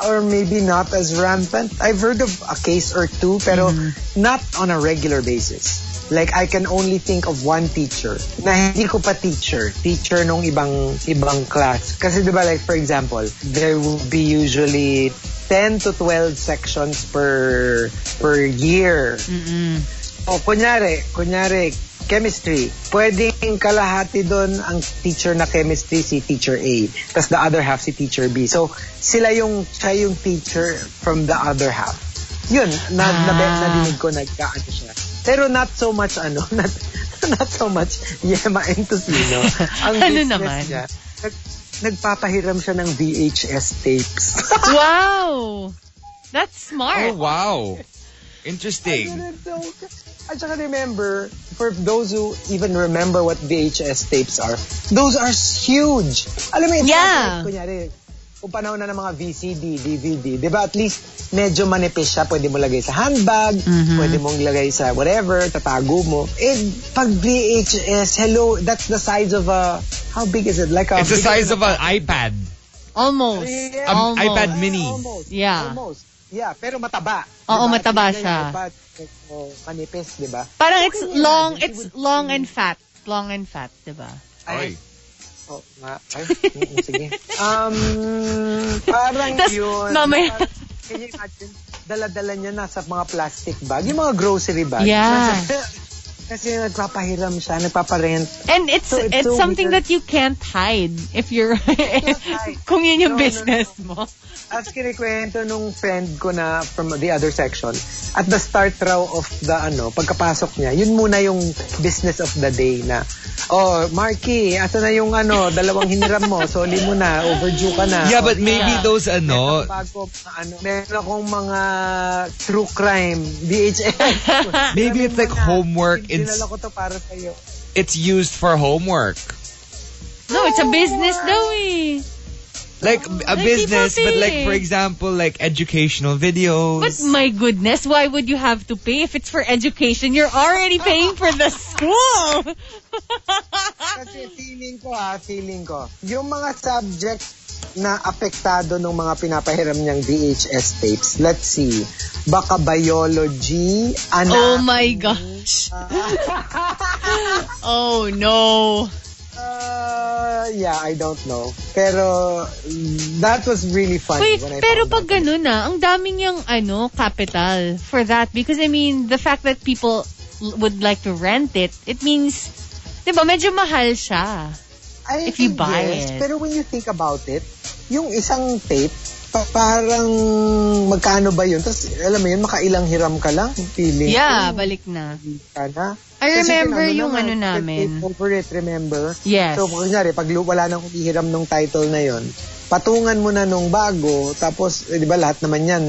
Or maybe not as rampant. I've heard of a case or two, pero not on a regular basis. Like, I can only think of one teacher na hindi ko pa teacher. Teacher nung ibang ibang class. Kasi di ba like, for example, there will be usually 10 to 12 sections per per year. O kunyari, kunyari, chemistry. Pwedeng kalahati doon ang teacher na chemistry si teacher A. Tapos the other half si teacher B. So, sila yung, siya yung teacher from the other half. Yun, na, Ah. na, nadinig ko nagkaano siya. Pero not so much ano, not, not so much Yema and Tocino. Ang Ano business naman? niya, nag, nagpapahiram siya ng VHS tapes. Wow! That's Oh, smart. wow. Interesting. So, at saka remember, for those who even remember what VHS tapes are, those are huge. Alam mo, it's Yeah. like, kunyari, kung panahon na ng mga VCD, DVD, di ba at least medyo manipis siya, pwede mo lagay sa handbag, Mm-hmm. pwede mong lagay sa whatever, tatago mo. Eh, pag VHS, hello, that's the size of a, how big is it? Like a, It's the size of an iPad. Almost. Yeah. Um, Almost. iPad mini. Almost. Yeah. Almost. Yeah, pero mataba. Oo, Diba? mataba siya. iPad, oh, manipis, di ba? Parang it's Okay, long, it's long and fat. Long and fat, diba? Oy. Oh, nga. Ay, mm, sige. Um, parang Tas, yun. mamaya- Can you imagine? Dala-dala niya nasa mga plastic bag. Yung mga grocery bag. Yeah. Kasi nagpapahiram siya, nagpaparent. And it's So, it's it's so something weird. that you can't hide if you're hide. kung yun yung No, no, business mo. As kinikwento nung friend ko na from the other section, at the start raw of the ano, pagkapasok niya, yun muna yung business of the day na, oh, Marky, asa na yung ano, dalawang hiniram mo, soli mo na, overdue ka na. Yeah, but maybe Yeah. those ano, bago ano, meron akong mga true crime, VHS. Maybe it's like homework. It's Dinala ko to para sa'yo. it's used for homework. No, it's a business daw eh. Like a Like, business, but like for example, like educational videos. But my goodness, why would you have to pay if it's for education? You're already paying for the school. Kasi feeling ko ha, feeling ko, yung mga subject na apektado ng mga pinapahiram niyang VHS tapes, let's see, baka biology, oh my gosh. Ah. oh no. Uh, yeah, I don't know. Pero, that was really funny Wait, when I pero pag ganun na, ang daming yung ano, capital for that. Because I mean, the fact that people would like to rent it, it means, di ba, medyo mahal siya. I if you buy yes, it. Pero when you think about it, yung isang tape, pa- parang magkano ba yun? Tapos, alam mo yun, makailang hiram ka lang. Feeling Yeah, ko, balik na. ka na. I Kasi remember yung naman, ano namin. take over it, remember? Yes. So, kunyari, pag wala nang umihiram nung title na yon patungan mo na nung bago, tapos, eh, di ba, lahat naman yan,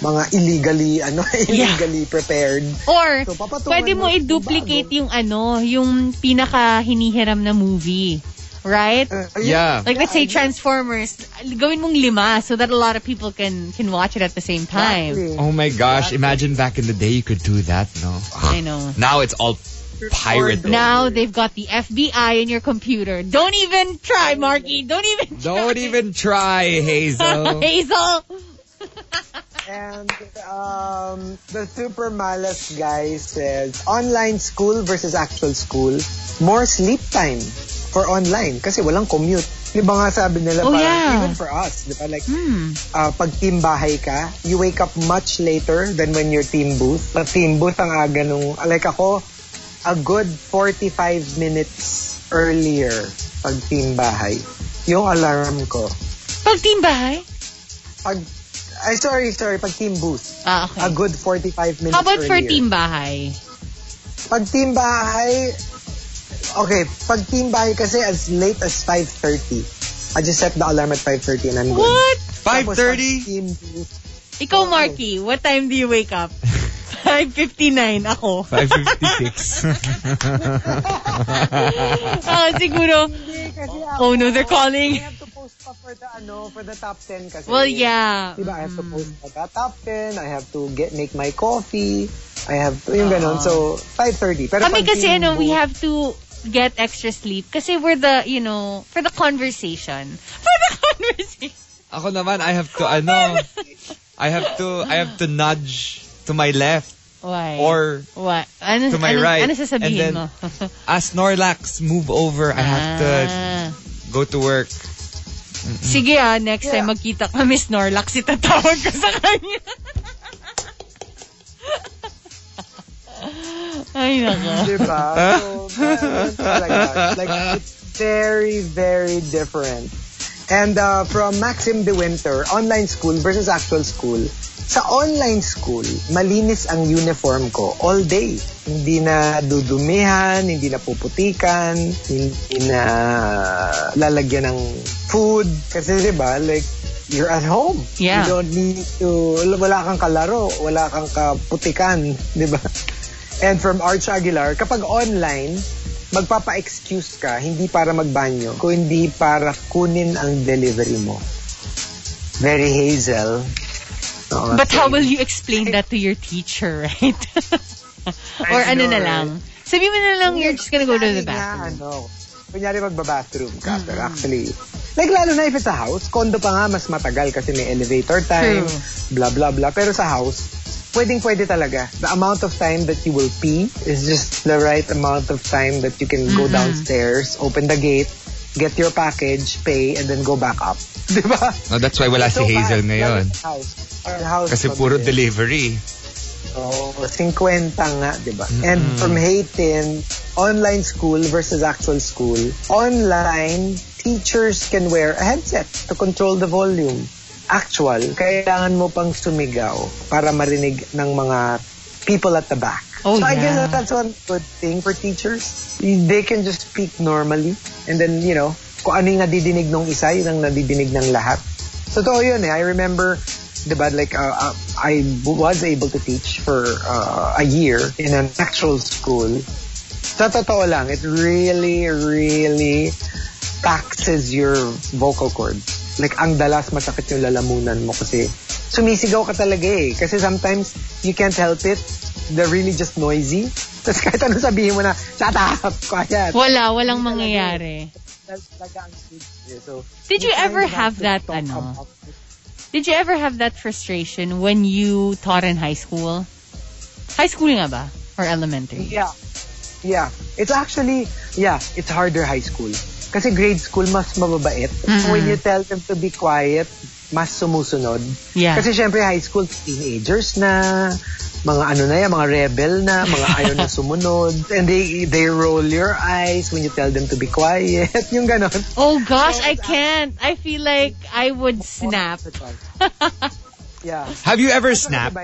mga illegally, ano, illegally prepared. Or, So, pwede mo i-duplicate yung ano, yung pinaka hinihiram na movie. Right? Uh, Yeah. Like let's say Transformers, gawin mong lima so that a lot of people can can watch it at the same time. Exactly. Oh my gosh, imagine back in the day you could do that, no? I know. Now it's all pirate. Now they've got the FBI in your computer. Don't even try, Marky. Don't even try. Don't even try, Hazel. Hazel. And um, the super malas guy says, online school versus actual school, more sleep time for online kasi walang commute. Di ba nga sabi nila, Oh, parang yeah. even for us, di ba? Like, Hmm. uh, pag team bahay ka, you wake up much later than when you're team booth. Pag team booth, ang aga nung, like ako, a good 45 minutes earlier pag team bahay. Yung alarm ko. Pag team bahay? Pag, ay sorry, sorry, pag team booth. Ah, A okay. good 45 minutes How about for earlier. team bahay? Pag team bahay, okay, pag team bahay kasi as late as 5.30. I just set the alarm at 5.30 and I'm good. What? Tapos pag 5.30? team booth, Ikaw, Marky, what time do you wake up? 5.59 ako. 556. Ah, siguro. Hindi, kasi Oh no, they're I calling. have to post pa for the, ano, for the top 10 kasi. Well, yeah. Diba, I have to post for the top 10, I have to get make my coffee, I have to, yung ganun. So, 5.30. Pero Kami kasi, ano, we have to get extra sleep kasi we're the, you know, for the conversation. For the conversation. Ako naman, I have to, ano, I have to, I have to nudge to my left Why? or What? Ano, to my ano, right. Ano sasabihin And then- mo? as Snorlax move over, I have to Ah. go to work. Sige ah, next time magkita kami Snorlax, itatawag ko sa kanya. Ay, nako. Diba? So, talaga. like, it's very, very different. And uh, from Maxim De Winter, online school versus actual school. Sa online school, malinis ang uniform ko all day. Hindi na dudumihan, hindi na puputikan, hindi na lalagyan ng food. Kasi di ba, like, you're at home. Yeah. You don't need to, wala kang kalaro, wala kang kaputikan, di ba? And from Arch Aguilar, kapag online, magpapa-excuse ka, hindi para magbanyo, kundi para kunin ang delivery mo. Very hazel. Oo, But how will you explain that to your teacher, right? Or I ano know, na lang? Sabi mo na lang, you're just gonna go to the bathroom. Ano, kunyari magba-bathroom ka, pero actually, like lalo na if it's a house, condo pa nga mas matagal kasi may elevator time, True. blah blah blah. Pero sa house, pwedeng pwede talaga. The amount of time that you will pee is just the right amount of time that you can go downstairs, open the gate, get your package, pay, and then go back up. Di ba? No, that's why wala si So Hazel fast, ngayon. house. House Kasi puro din. delivery. Oo, 50 nga, di ba? And from Hayden, online school versus actual school. Online, teachers can wear a headset to control the volume. Actual, kailangan mo pang sumigaw para marinig ng mga people at the back. Oh, so I guess that that's one good thing for teachers. They can just speak normally. And then, you know, kung ano yung nadidinig ng isa, yun ang nadidinig ng lahat. Totoo yun eh. I remember, di ba, like, uh, uh, I was able to teach for uh, a year in an actual school. Sa totoo lang, it really, really taxes your vocal cords. Like, ang dalas masakit yung lalamunan mo kasi sumisigaw ka talaga eh. Kasi sometimes, you can't help it. They're really just noisy. Tapos kahit ano sabihin mo na, shut up, quiet. Wala, walang mangyayari. Eh. So, Did you ever have that, ano? Did you ever have that frustration when you taught in high school? High school nga ba? Or elementary? Yeah. Yeah. It's actually, yeah, it's harder high school. Kasi grade school, mas mababait. Mm-mm. When you tell them to be quiet, mas sumusunod. Yeah. Kasi syempre high school, teenagers na, mga ano na yan, mga rebel na, mga ayaw na sumunod. And they they roll your eyes when you tell them to be quiet. Yung ganon. Oh gosh, I can't. I feel like I would snap. yeah. Have you ever snapped?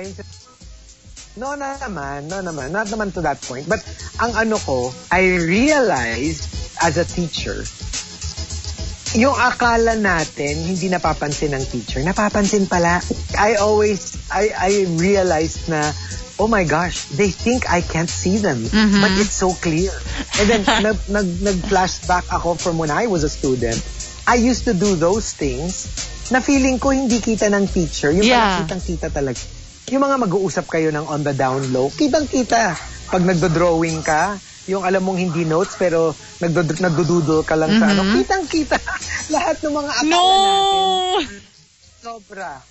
No na naman, no naman. Not naman to that point. But ang ano ko, I realized as a teacher, yung akala natin hindi napapansin ng teacher, napapansin pala. I always, I, I realized na oh my gosh, they think I can't see them, but it's so clear. And then nag, nag, nag-flashback ako from when I was a student. I used to do those things na feeling ko hindi kita ng teacher. Yung Yeah. parang kitang-kita talaga. Yung mga mag-uusap kayo ng on the down low, kitang-kita. Pag nagdo-drawing ka, yung alam mong hindi notes pero nagdo nagdududol ka lang sa ano, kitang-kita. Lahat ng mga akala No! natin. Sobra.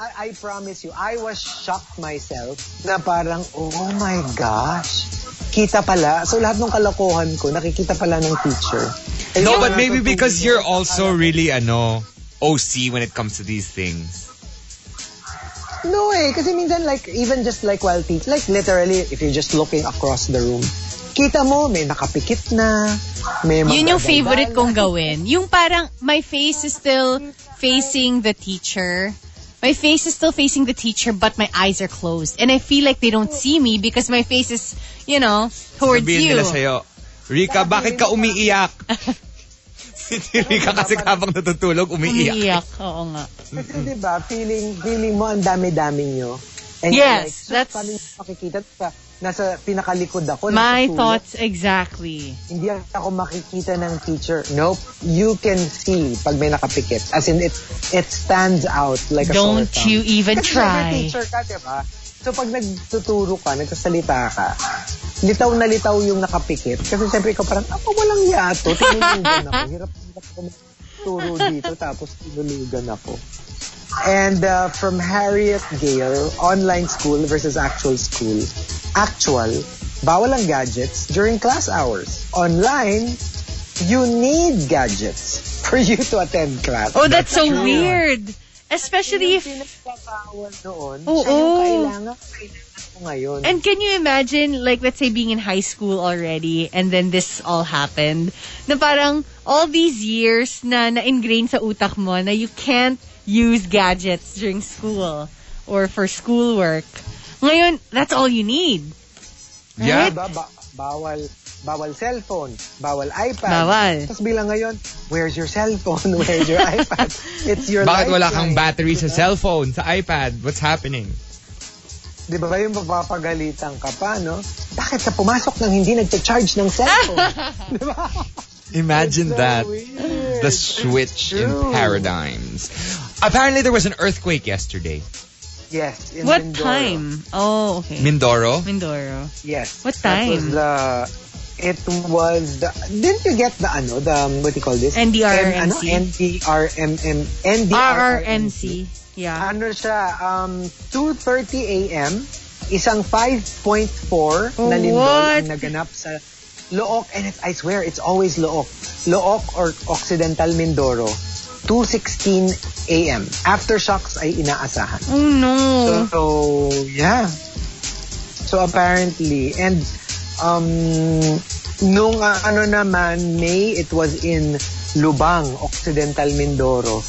I, I promise you, I was shocked myself na parang, oh my gosh, kita pala. So lahat ng kalokohan ko, nakikita pala ng teacher. Eh, No, but maybe because you're also really, ano, OC when it comes to these things. No eh, kasi minsan like, even just like while teach, like literally, if you're just looking across the room, kita mo, may nakapikit na, may Yun yung favorite kong gawin. Yung parang my face is still facing the teacher. My face is still facing the teacher, but my eyes are closed. And I feel like they don't see me because my face is, you know, towards Sabihin you. nila sa'yo, Rika, bakit ka umiiyak? si Rika kasi habang natutulog, umiiyak. Umiiyak. Oo nga. Kasi di ba, feeling, feeling mo ang dami-dami nyo. And Yes, like, so, that's- paano yung makikita? Sa, nasa pinakalikod ako. My natutulog. thoughts exactly. Hindi ako makikita ng teacher. Nope. You can see pag may nakapikit. As in, it it stands out like a Don't sore thumb. you even Kasi try. teacher ka, di ba? So pag nagtuturo ka, nagsasalita ka, litaw na litaw yung nakapikit. Kasi syempre ikaw parang, ako walang yato. Tinulugan ako. Hirap ako turo dito. Tapos tinulugan ako. And uh, from Harriet Gale, online school versus actual school. Actual, bawal ang gadgets during class hours. Online, you need gadgets for you to attend class. Oh, that's so weird. Especially if Pinagbabawal noon, Oo. siya yung kailangan, kailangan ko ngayon. And can you imagine, like, let's say being in high school already and then this all happened? Na parang all these years na na-ingrain sa utak mo na you can't use gadgets during school or for schoolwork. Ngayon, that's all you need. Yeah. Diba? Ba- bawal bawal cellphone, bawal iPad. Bawal. Tapos bilang ngayon, where's your cellphone? Where's your iPad? It's your Bakit wala kang battery sa Diba? cellphone, sa iPad? What's happening? Di ba yung mapapagalitan ka pa, no? Bakit ka pumasok nang hindi nagte-charge ng cellphone? Di ba? Imagine so that. weird. The switch in paradigms. Apparently there was an earthquake yesterday. Yes. In What Mindoro. time? Oh, okay. Mindoro? Mindoro. Yes. What That was time? the, it was the, didn't you get the ano, the, um, what do you call this? NDRMC. N, ano? NDRMM, NDRMC. Yeah. Ano siya, um, 2.30 a.m., isang 5.4 na lindol What? ang naganap sa Look, and it's, I swear, it's always Look. Look or Occidental Mindoro. 2.16 a.m. Aftershocks ay inaasahan. Oh no. So, yeah. So apparently, and um, nung uh, ano naman, May, it was in Lubang, Occidental Mindoro.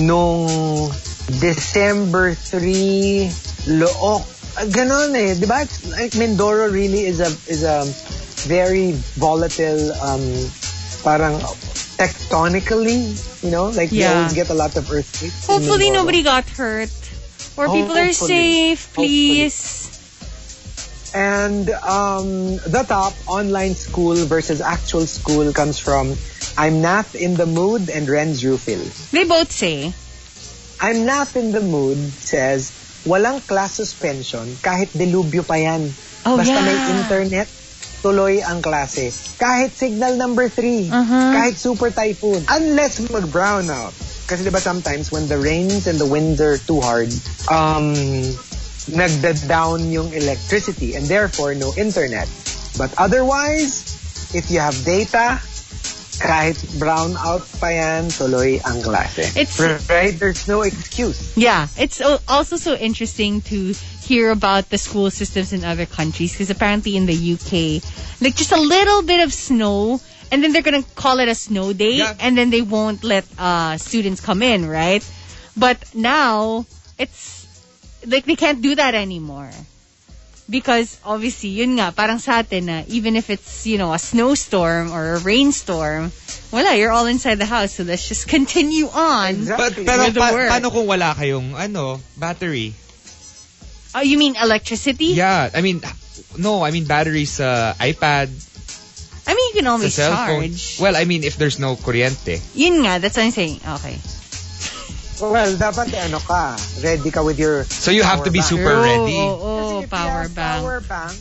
Nung December 3, Look. Ah, Ganon eh. Di ba? Like Mindoro really is a, is a very volatile, um, parang tectonically, you know? Like Yeah. always get a lot of earthquakes. Hopefully nobody got hurt. Or Oh, people are safe, please. And um, the top online school versus actual school comes from I'm Nath in the mood and Renz Rufil. They both say. I'm Nath in the mood says walang class suspension kahit delubyo pa yan. Oh, Basta yeah. may internet, tuloy ang klase. Kahit signal number 3, Uh-huh. kahit super typhoon. Unless mag-brownout. Kasi diba sometimes when the rains and the winds are too hard, um, nagda-down yung electricity and therefore no internet. But otherwise, if you have data, kahit brownout pa yan, tuloy ang klase. It's- right? There's no excuse. Yeah, it's also so interesting to hear about the school systems in other countries because apparently in the UK, like just a little bit of snow and then they're gonna call it a snow day Yeah. and then they won't let uh, students come in, right? But now it's like they can't do that anymore. Because obviously, yun nga, parang sa atin na even if it's, you know, a snowstorm or a rainstorm, wala, you're all inside the house, so let's just continue on. Exactly. But, pero With the pa- work. paano kung wala kayong ano, battery? Oh, you mean electricity? Yeah, I mean, no, I mean batteries sa iPad, I mean, you can always charge. Well, I mean, if there's no kuryente. Yun nga, that's what I'm saying. Okay. Well, dapat ano ka, ready ka with your So you have to be bank. super oh, ready. Oh, oh, you power bank. Power bank,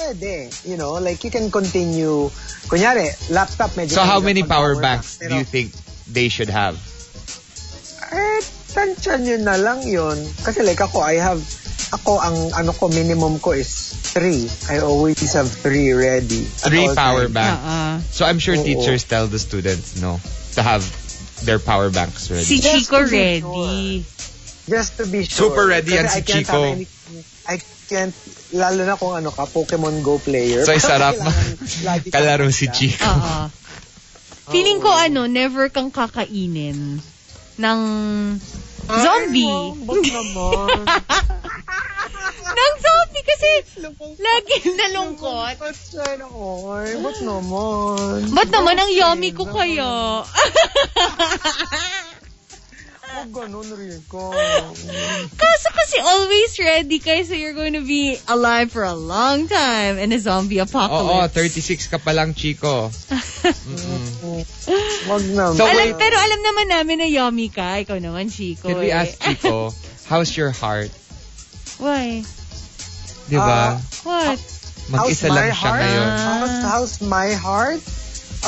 pwede. You know, like you can continue. Kunyari, laptop medyo. So how many power bank, banks pero, do you think they should have? Eh, tansya nyo na lang yun. Kasi like ako, I have, ako, ang ano ko, minimum ko is three. I always have three ready. Three power times. banks. Uh-uh. So I'm sure Oo. teachers tell the students no to have their power banks ready. Si Chico ready. Just to be sure. Super ready yan si Chico. I can't, lalo na kung ano ka, Pokemon Go player. So, sarap kang Kalaro si. Chico. Oo. Feeling ko ano, never kang kakainin ng zombie. Ay, no, wag naman. ng zombie kasi lagi nalungkot. Ba't siya na, oy, ba't naman? Ba't naman ang yummy ko kaya? Huwag ganun rin ko. Kaso kasi always ready kayo so you're going to be alive for a long time in a zombie Oo, apocalypse. 36 ka pa lang, Chico. Wag naman. So, Alam, pero alam naman namin na yummy ka. Ikaw naman, Chico. Can we eh. ask Chico, how's your heart? Why? Di ba? What? Mag-isa lang siya heart? ngayon. How's, how's my heart?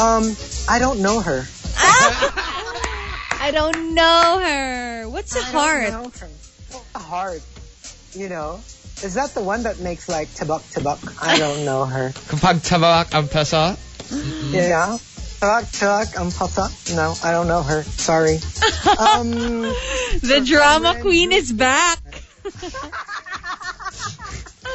Um, I don't know her. I don't know her. What's a I heart? don't know her. A heart. You know? Is that the one that makes like tabak tabak? I don't know her. Kapag tabak ang pesa, Yeah. Tabak tabak ang pasa? No, I don't know her. Sorry. Um, The drama queen is back.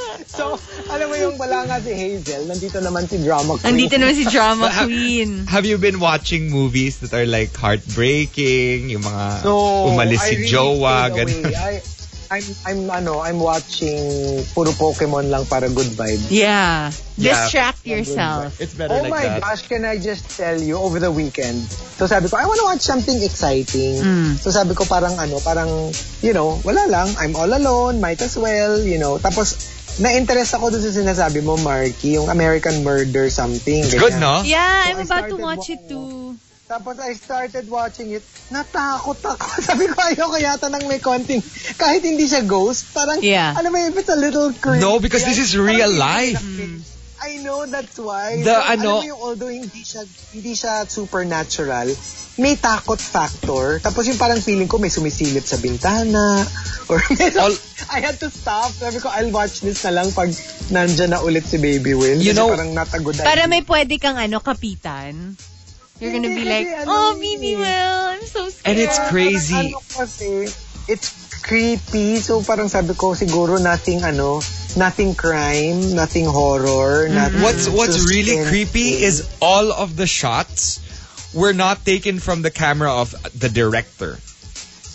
so, alam mo yung wala nga si Hazel, nandito naman si drama queen. Andito naman si drama queen. have you been watching movies that are like heartbreaking? Yung mga No, umalis I si really jowa, ganun. I, I'm, I'm, ano, I'm watching puro Pokemon lang para good vibes. Yeah. Yeah. Distract yourself. It's better Oh like my that. gosh, can I just tell you, over the weekend, so sabi ko, I wanna watch something exciting. Mm. So sabi ko parang ano, parang, you know, wala lang, I'm all alone, might as well, you know. Tapos, na-interest ako dun sa sinasabi mo, Marky, yung American Murder something. It's good, no? Yeah, So I'm about to watch wa- it too. Tapos I started watching it, natakot ako. Sabi ko, ayoko yata nang may konting, kahit hindi siya ghost, parang, Yeah. alam mo, if it's a little creepy. No, because this is real parang life. I know that's why. The so, ano- alam mo yung although hindi siya, hindi siya supernatural, may takot factor. Tapos yung parang feeling ko may sumisilip sa bintana. Or may, All- I had to stop. Sabi ko, I'll watch this na lang pag nandyan na ulit si Baby Will. You know- parang natagod Para may pwede kang ano, kapitan. You're gonna be like, kasi ano oh, eh." Will, I'm so scared. And it's crazy. Ano kasi, it's creepy. So parang sabi ko, siguro nothing ano, nothing crime, nothing horror, mm-hmm. nothing What's what's really creepy is all of the shots were not taken from the camera of the director.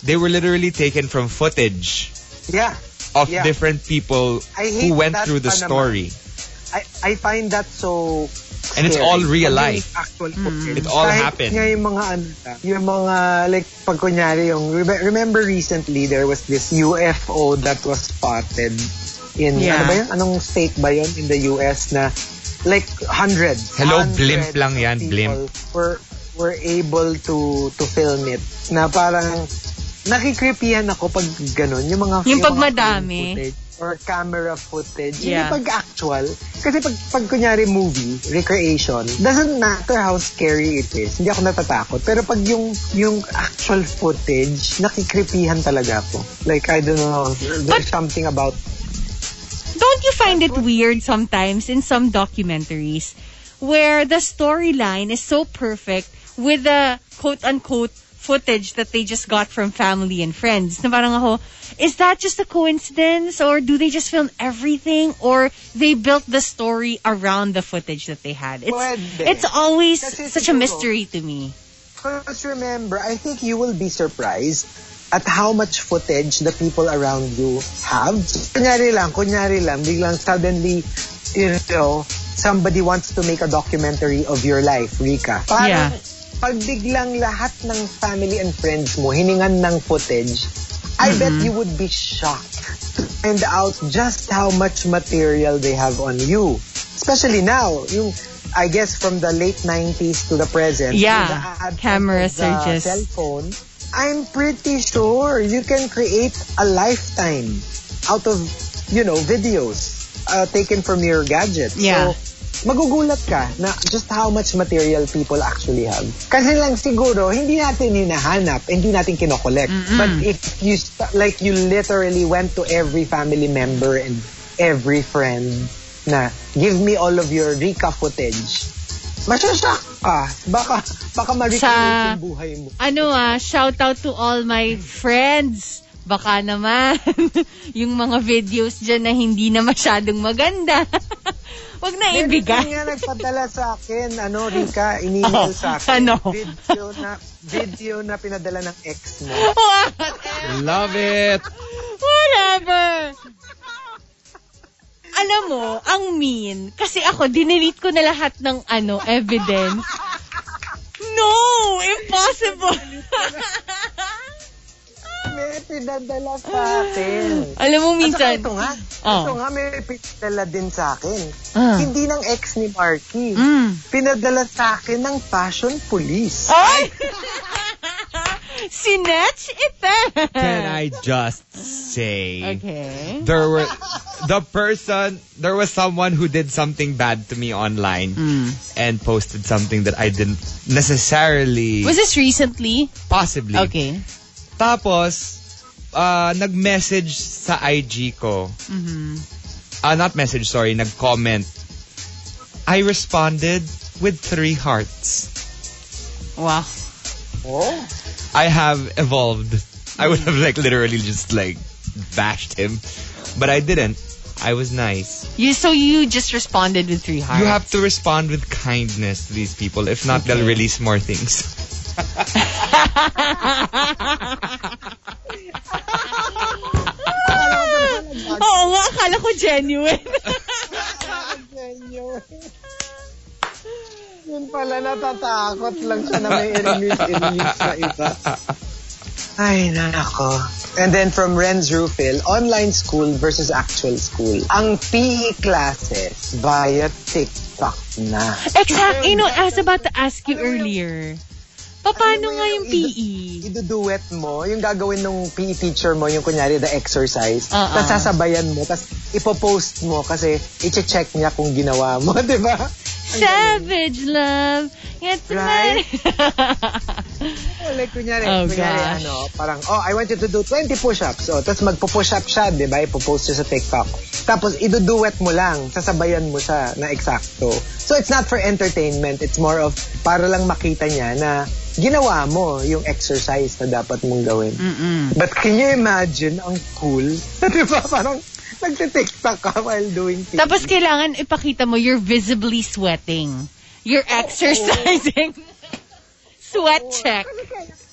They were literally taken from footage Yeah. of Yeah. different people I who went through the pa story. I, I find that so And it's all real life. Actual mm. footage. It all Kahit happened. nga yung mga ano, yung mga like pag kunyari yung remember recently there was this UFO that was spotted in Yeah. ano ba yun? Anong state ba yun in the US na like hundreds. Hello, hundreds blimp lang yan, blimp. Were were able to to film it na parang nakikripihan ako pag ganun. Yung mga Yung pag mga madami. film footage or camera footage. Yeah. Hindi pag actual. Kasi pag, pag kunyari movie, recreation, doesn't matter how scary it is. Hindi ako natatakot. Pero pag yung yung actual footage, nakikripihan talaga ako. Like, I don't know, there's But- something about Don't you find it weird sometimes in some documentaries where the storyline is so perfect with the quote-unquote footage that they just got from family and friends? Na parang ako, is that just a coincidence or do they just film everything or they built the story around the footage that they had? It's, Pwede. it's always Kasi such a mystery to me. Because remember, I think you will be surprised at how much footage the people around you have. Kunyari lang, kunyari lang, biglang suddenly, you know, somebody wants to make a documentary of your life, Rika. Parang, Yeah. pag biglang lahat ng family and friends mo hiningan ng footage, I bet you would be shocked to find out just how much material they have on you. Especially now, yung I guess from the late 90s to the present. Yeah, the cameras the are just- cell phone. I'm pretty sure you can create a lifetime out of, you know, videos uh, taken from your gadgets. Yeah. So, magugulat ka na just how much material people actually have. Kasi lang siguro, hindi natin hinahanap, hindi natin kinokollect. But if you, like you literally went to every family member and every friend na, give me all of your Rika footage, masyashock ka. Baka, baka ma-recreate Sa- yung buhay mo. Ano ah, shout out to all my friends. Baka naman, yung mga videos dyan na hindi na masyadong maganda. Wag na Meron ibigay. nga nagpadala sa akin, ano, Rika, in-email Oh, sa akin. ano? Video na, video na pinadala ng ex mo. What? Love it. Whatever. Alam mo, ang mean, kasi ako, dinelete ko na lahat ng ano, evidence. No! Impossible! May pinadala sa akin. Alam mo, At saka minsan, ito nga, Oh. ito nga may pinadala din sa akin. Ah. Hindi ng ex ni Marky. Mm. Pinadala sa akin ng fashion police. ay! Sinetch ite! Can I just say Okay. there were the person there was someone who did something bad to me online Mm. and posted something that I didn't necessarily Was this recently? possibly. Okay. Tapos uh, nag-message sa IG ko. Mhm. Ah, not message, sorry, nag-comment. I responded with three hearts. Wow. Oh. I have evolved. I would have like literally just like bashed him, but I didn't. I was nice. You so you just responded with three hearts. You have to respond with kindness to these people. If not, they'll release more things. Oh, Oo nga, akala ko genuine. genuine. Yun pala, natatakot lang siya na may i-release sa iba. Ay, nako. And then from Renz Rufil, online school versus actual school. Ang PE classes via TikTok na. exact. You know, I was about to ask you earlier. Pa- Paano mo nga yung yung PE? Iduduet mo, yung gagawin ng PE teacher mo, yung kunyari the exercise, Ah, tapos ah. sasabayan mo, tapos ipopost mo kasi i-check niya kung ginawa mo, di ba? Savage love. It's Right? right? like, kunyari, Oh, kunyari, gosh. ano, parang, oh, I want you to do 20 push-ups. Oh, tapos magpo-push up siya, di ba? Ipopost siya sa TikTok. Tapos, iduduet mo lang, sasabayan mo siya na eksakto. So, it's not for entertainment. It's more of, para lang makita niya na ginawa mo yung exercise na dapat mong gawin. But can you imagine, ang cool? di ba? Parang, nagtitiktok ka while doing PE. Tapos kailangan ipakita mo you're visibly sweating. You're exercising. Sweat check.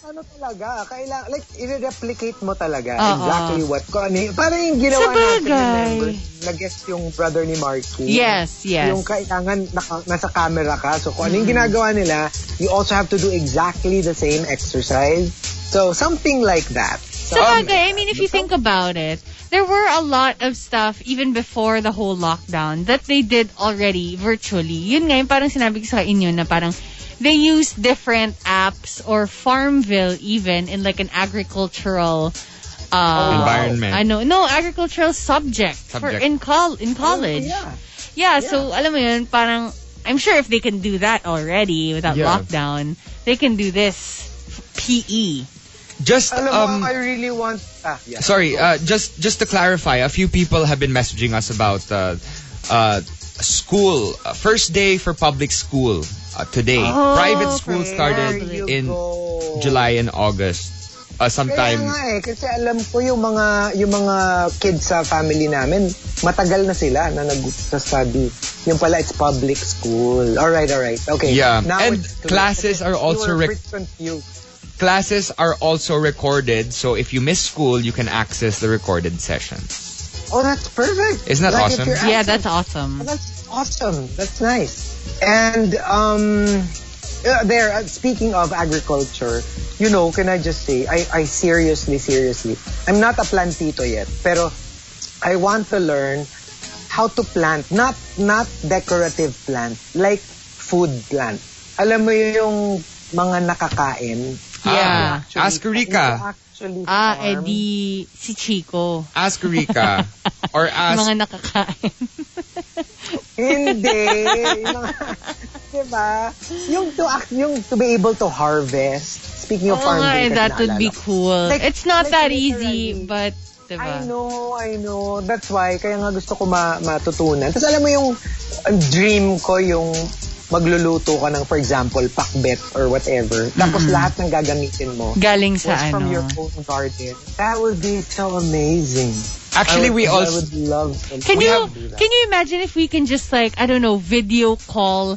Ano talaga, kailangan, like, i-replicate mo talaga Oo. exactly what, kung ano parang yung ginawa Sabagay. natin, nag-guest yung brother ni Marky. Yes, yes. Yung kailangan naka, nasa camera ka. So, kung ano yung ginagawa nila, you also have to do exactly the same exercise. So, something like that. So, Sa bagay, I mean, if you think about it, there were a lot of stuff even before the whole lockdown that they did already virtually. Yun nga, yung parang sinabi ko sa inyo na parang they use different apps or Farmville even in like an agricultural uh, Environment. Ano, no, agricultural subject, for in col in college. yeah. Yeah, so alam mo yun, parang I'm sure if they can do that already without Yeah. lockdown, they can do this PE. Just Alam um, mo, I really want, ah, yeah. Sorry, uh, just just to clarify, a few people have been messaging us about uh, uh, school uh, first day for public school uh, today. Oh, Private school started you in go. July and August. Uh, Kaya sometime. nga eh, kasi alam ko yung mga yung mga kids sa family namin, matagal na sila na nag-study. Yung pala, it's public school. Alright, alright. Okay. Yeah, Now and classes are You also were pretty confused. Classes are also recorded, so if you miss school, you can access the recorded sessions. Oh, that's perfect. Isn't that Like awesome? you're Yeah, that's awesome. That's awesome. That's nice. And um uh, there, uh, speaking of agriculture, you know, can I just say, I, I seriously, seriously, I'm not a plantito yet, pero I want to learn how to plant, not not decorative plant, like food plant. Alam mo yung mga nakakain. Yeah. Ah, ask Rika. Actually Ah, farm. edi si Chico. Ask Rika. or ask mga nakakain. Hindi. Diba? Yung to, act- yung to be able to harvest. Speaking of Oo farm nga, eh, that would be cool. Like- It's not like that literally. easy, but diba? I know, I know. That's why, kaya nga gusto ko ma matutunan. Tapos alam mo yung dream ko yung magluluto ka ng, for example, pakbet or whatever. Tapos lahat ng gagamitin mo Galing was sa from ano. your own garden. That would be so amazing. Actually, I would, we I also would love Can we you have can you imagine if we can just like I don't know video call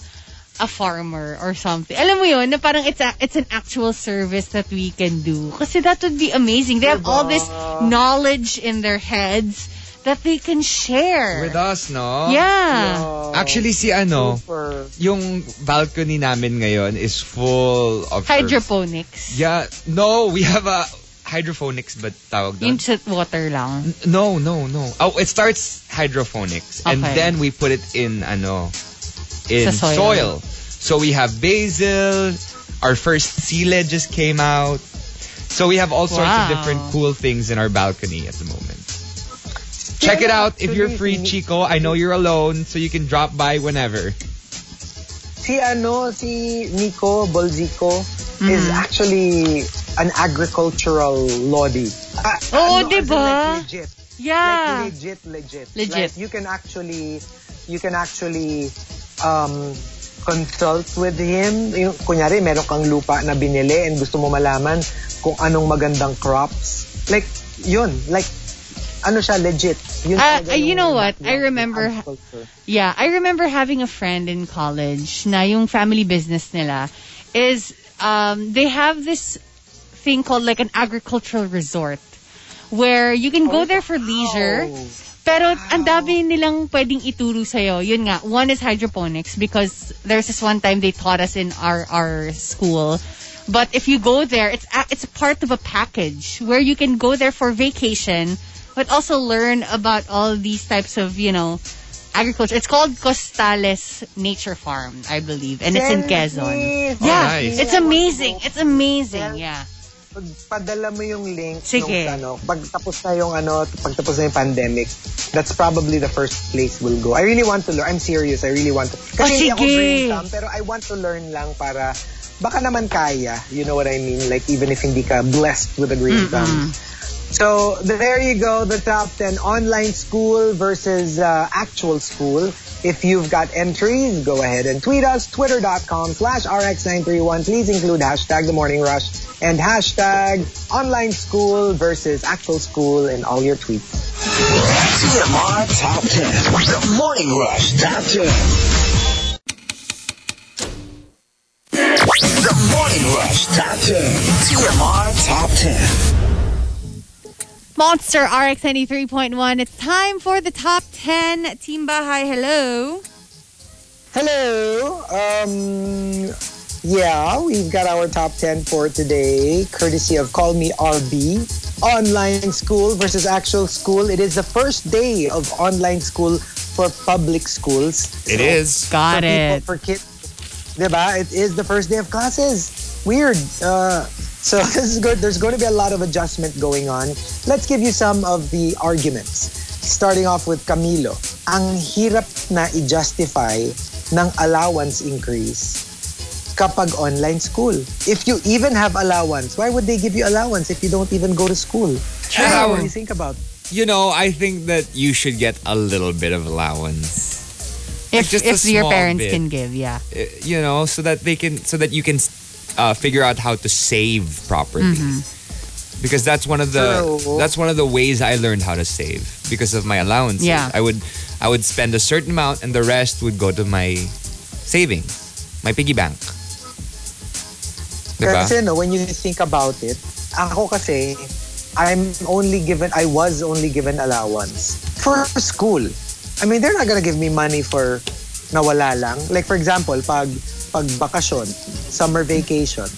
a farmer or something? Alam mo yun, na parang it's a, it's an actual service that we can do. Kasi that would be amazing. They have all this knowledge in their heads that they can share. with us, no? Yeah. Oh, Actually, si ano, super. yung balcony namin ngayon is full of herbs. Hydroponics. Yeah, no, we have a hydroponics but tawag doon? Yung sa water lang. No, no, no. Oh, it starts hydroponics and then we put it in ano in Sa soil. soil. So we have basil, our first sile just came out. So we have all sorts of different cool things in our balcony at the moment. Check it out if you're free, Chico. I know you're alone, so you can drop by whenever. Si ano, si Nico Bolzico Mm-hmm. is actually an agricultural lodi. Ah, Oo, ano, diba? Like legit. Yeah. Like legit, legit. Legit. Like you can actually, you can actually um, consult with him. Yung, kunyari, meron kang lupa na binili and gusto mo malaman kung anong magandang crops. Like, yun. Like, ano siya, legit. Yun talaga you know what? I remember- Yeah, I remember having a friend in college na yung family business nila is um, they have this thing called like an agricultural resort where you can go there for leisure. Pero ang dami nilang pwedeng ituro sa'yo. Yun nga, one is hydroponics because there's this one time they taught us in our our school. But if you go there, it's a, it's part of a package where you can go there for vacation, but also learn about all these types of, you know, agriculture. It's called Costales Nature Farm, I believe, and it's in Quezon. me. Yeah, nice. it's amazing. It's amazing. Yeah. Pagpadala mo yung link Sige. nung ano, pag tapos na yung ano, pag tapos na yung pandemic, that's probably the first place we'll go. I really want to learn. I'm serious. I really want to. Kasi hindi ako brain thumb, pero I want to learn lang para baka naman kaya. You know what I mean? Like even if hindi ka blessed with a green thumb. So there you go, the top 10 online school versus uh, actual school. If you've got entries, go ahead and tweet us, twitter.com slash rx931. Please include hashtag the morning rush and hashtag online school versus actual school in all your tweets. TMR Top 10. The Morning Rush Top 10. The Morning Rush Top 10. TMR Top 10. Monster RX 93.1. It's time for the top 10. Team Bahay, hello. Hello. Um, yeah, we've got our top 10 for today, courtesy of Call Me RB. Online school versus actual school. It is the first day of online school for public schools. It is. Got for people, it. for kids. Diba? It is the first day of classes. Weird. Uh, so this is good. There's going to be a lot of adjustment going on. Let's give you some of the arguments. Starting off with Camilo. Ang hirap na i-justify ng allowance increase kapag online school. If you even have allowance, why would they give you allowance if you don't even go to school? True. What do you think about You know, I think that you should get a little bit of allowance. If, just a if your parents bit. can give, yeah. Uh, you know, so that they can, so that you can uh, figure out how to save properly. Because that's one of the True. that's one of the ways I learned how to save because of my allowances. Yeah. I would I would spend a certain amount and the rest would go to my savings, my piggy bank. Diba? Kasi no, when you think about it, ako kasi, I'm only given, I was only given allowance for school. I mean, they're not gonna give me money for nawala lang. Like for example, pag pag bakasyon, summer vacation,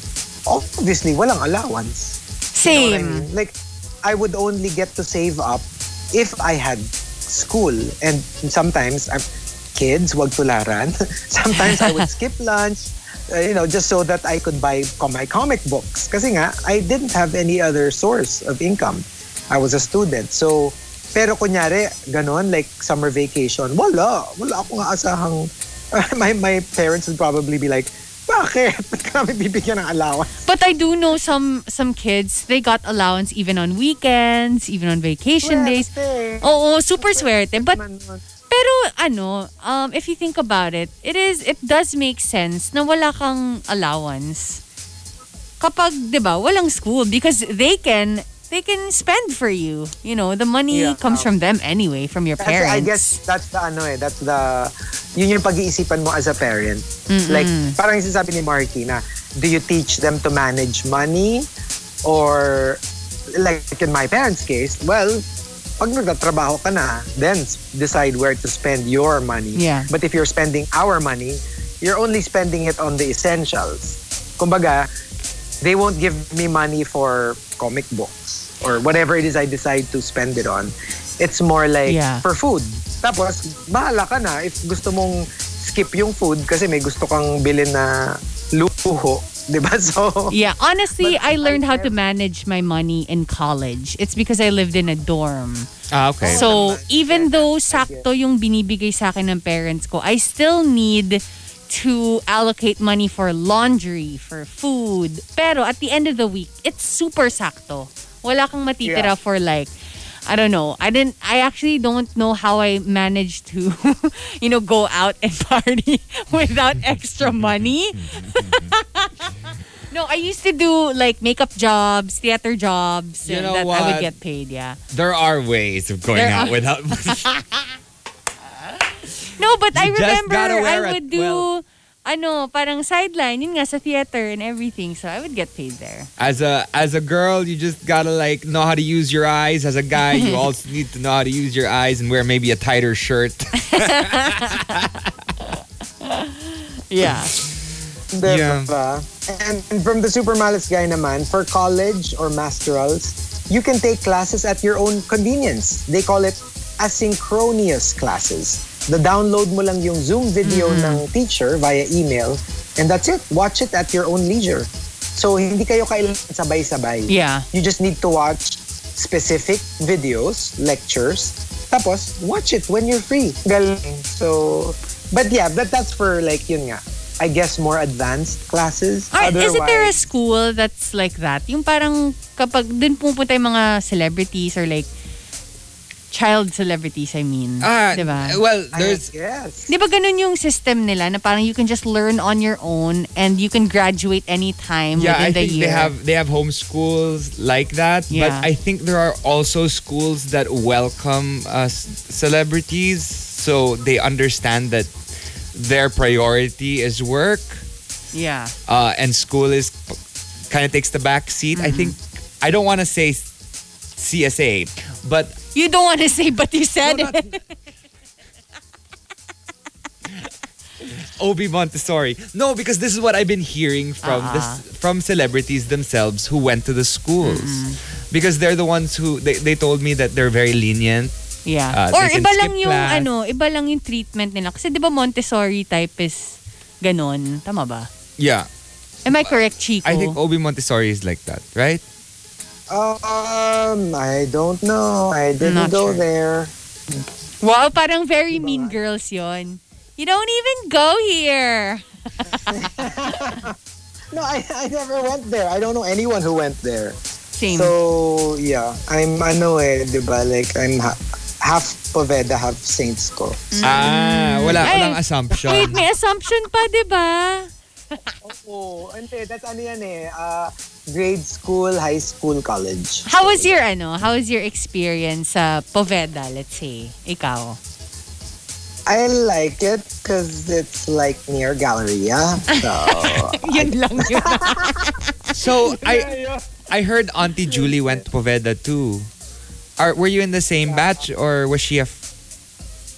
obviously, walang allowance. You know I Same. mean? Like, I would only get to save up if I had school. And sometimes, I'm, kids, wag tularan. sometimes I would skip lunch, uh, you know, just so that I could buy my comic books. Kasi nga, I didn't have any other source of income. I was a student. So, pero kunyari, ganon, like summer vacation, wala. Wala akong asahang... my, my parents would probably be like, bakit? Ba't kami bibigyan ng allowance? But I do know some some kids, they got allowance even on weekends, even on vacation days. Swerte. Oo, super swerte. But pero ano, um, if you think about it, it is it does make sense na wala kang allowance kapag 'di ba walang school because they can they can spend for you. You know, the money Yeah. comes from them anyway, from your parents. I guess that's the ano eh, that's the, yun yung pag-iisipan mo as a parent. Like, parang sinasabi ni Marky na, do you teach them to manage money? Or, like in my parents' case, well, pag nagtatrabaho ka na, then decide where to spend your money. Yeah. But if you're spending our money, you're only spending it on the essentials. Kumbaga, they won't give me money for comic books or whatever it is I decide to spend it on. It's more like Yeah. for food. Tapos, bahala ka na if gusto mong skip yung food kasi may gusto kang bilhin na luho. Di ba? So, Yeah, honestly, But I learned how to manage my money in college. It's because I lived in a dorm. Ah, okay. So, even though sakto yung binibigay sa akin ng parents ko, I still need to allocate money for laundry, for food. Pero at the end of the week, it's super sakto. Wala kang matitira Yeah. for like I don't know. I didn't I actually don't know how I managed to you know go out and party without extra money. Mm-hmm. Mm-hmm. no, I used to do like makeup jobs, theater jobs You and know that I would get paid, yeah. there are ways of going There out are- without No, but I You just remember I would do well. Ano, parang sideline, yun nga sa theater and everything. So I would get paid there. as a as a girl you just gotta like know how to use your eyes as a guy you also need to know how to use your eyes and wear maybe a tighter shirt Yeah. Yeah. Diba? And from the Super Malas guy naman, for college or masterals, you can take classes at your own convenience. They call it asynchronous classes. The download mo lang yung Zoom video ng teacher via email and that's it. Watch it at your own leisure. So hindi kayo kailangan sabay-sabay. Yeah. You just need to watch specific videos, lectures, tapos watch it when you're free. Galing. So, but yeah, that that's for like yun nga. I guess more advanced classes. Or isn't there a Otherwise- school that's like that? Yung parang kapag dun pupunta yung mga celebrities or like child celebrities, I mean. ah diba? well I there's guess. Di ba ganun yung system nila na parang you can just learn on your own and you can graduate anytime yeah within i the think year? they have they have home schools like that Yeah. but i think there are also schools that welcome uh, celebrities so they understand that their priority is work Yeah. uh, and school is kind of takes the back seat. I think I don't want to say CSA, but You don't want to say, but you said No, it. Obi Montessori. No, because this is what I've been hearing from Ah. this from celebrities themselves who went to the schools. Because they're the ones who they, they told me that they're very lenient. Yeah. Uh, Or they iba lang yung class. ano, iba lang yung treatment nila. Kasi 'di ba Montessori type is ganon, tama ba? Yeah. Am I correct, Chico? I think Obi Montessori is like that, right? Um, I don't know. I didn't Not go sure. there. Wow, parang very mean girls 'yon. You don't even go here. No, I, I never went there. I don't know anyone who went there. Same. So, yeah. I'm ano eh, di ba? Like, I'm ha- half Poveda, half Saints ko. Ah, wala Ay, walang assumption. Wait, may assumption pa, 'di ba? Oo. Hindi, that's ano yan eh. Uh, grade school, high school, college. How was your ano? How was your experience sa Poveda, let's say? Ikaw. I like it because it's like near Galleria. So, Yun lang yun. So I I heard Auntie Julie went to Poveda too. Are were you in the same batch or was she a f-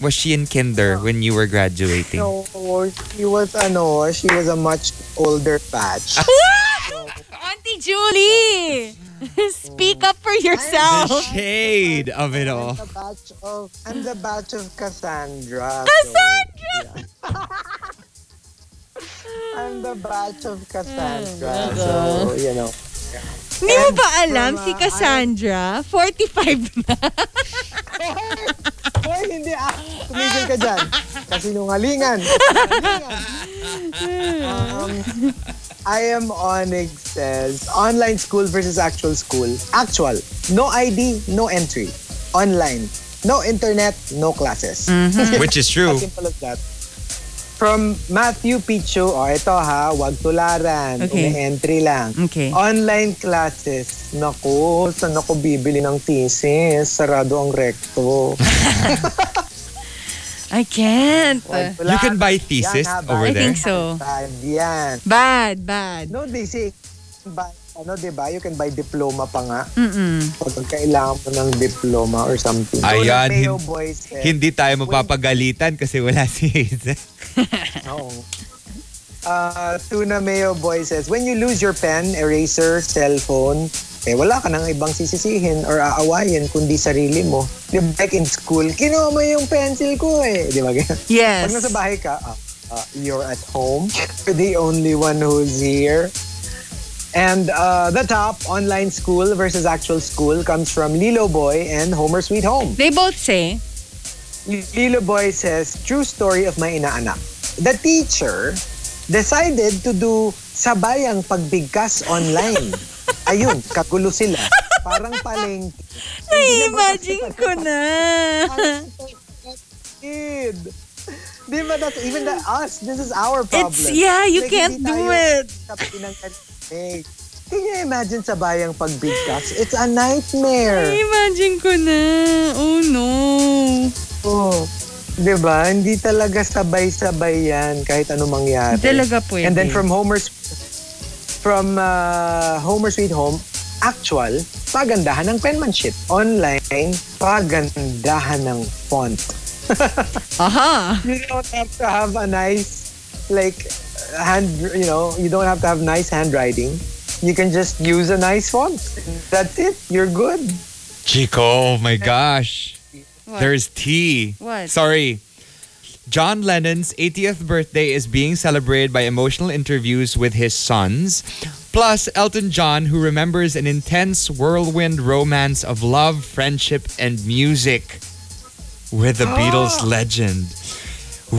Was she in kinder when you were graduating? No, she was, ano, she was a much older batch. Auntie Julie! Speak up for The yourself. shade of it all. I'm the batch of, I'm the batch of Cassandra. Cassandra! So, I'm the batch of Cassandra. So, you know. Hindi mo ba alam from, si uh, Cassandra? 45 na. Hoy, hindi ah. Tumigil ka dyan. Kasinungalingan. Um, I am Onyx says, online school versus actual school. Actual, no ID, no entry. Online, no internet, no classes. Which is true. As simple as that. From Matthew Picho, oh, ito ha, wag tularan. Okay. Umi-entry lang. Okay. Online classes. Naku, saan ako bibili ng thesis? Sarado ang recto. I can't. Wag You can buy thesis Yan, ha, over I bad. there. think so. Bad yan. Bad, bad. No, they say, buy, ano, di ba? You can buy diploma pa nga. Mm-mm. Pag kailangan mo ng diploma or something. Ayan, Mayo hin- boys said, Hindi tayo mapapagalitan kasi wala si Hazel. Oo. Uh, Tuna Mayo Boy says, when you lose your pen, eraser, cellphone, eh wala ka nang ibang sisisihin or aawayin kundi sarili mo. Di ba, like in school, kinuha mo yung pencil ko eh. Di ba? Yes. Pag nasa bahay ka, ah, ah, you're at home. You're the only one who's here. And uh, the top, online school versus actual school, comes from Lilo Boy and Homer Sweet Home. They both say, Lilo Boy says, true story of my inaanak. The teacher decided to do sabayang pagbigkas online. Ayun, kagulo sila. Parang paleng. na-imagine ko na. Kid. Di ba that's even the us? This is our problem. It's, yeah, you Like, can't do it. sa Eh, Can you imagine sabayang pagbigkas? It's a nightmare. Na-imagine ko na. Oh no. Oh. 'Di ba? Hindi talaga sabay-sabay yan kahit ano mangyari. Hindi talaga pwede. And then from Homer's from uh, Homer Sweet Home, actual, pagandahan ng penmanship. Online, pagandahan ng font. Aha. Uh-huh. You don't have to have a nice like hand, you know, you don't have to have nice handwriting. You can just use a nice font. That's it. You're good. Chico, oh my gosh. What? There's tea. What? Sorry. John Lennon's 80th birthday is being celebrated by emotional interviews with his sons. Plus, Elton John, who remembers an intense whirlwind romance of love, friendship, and music with the Beatles legend.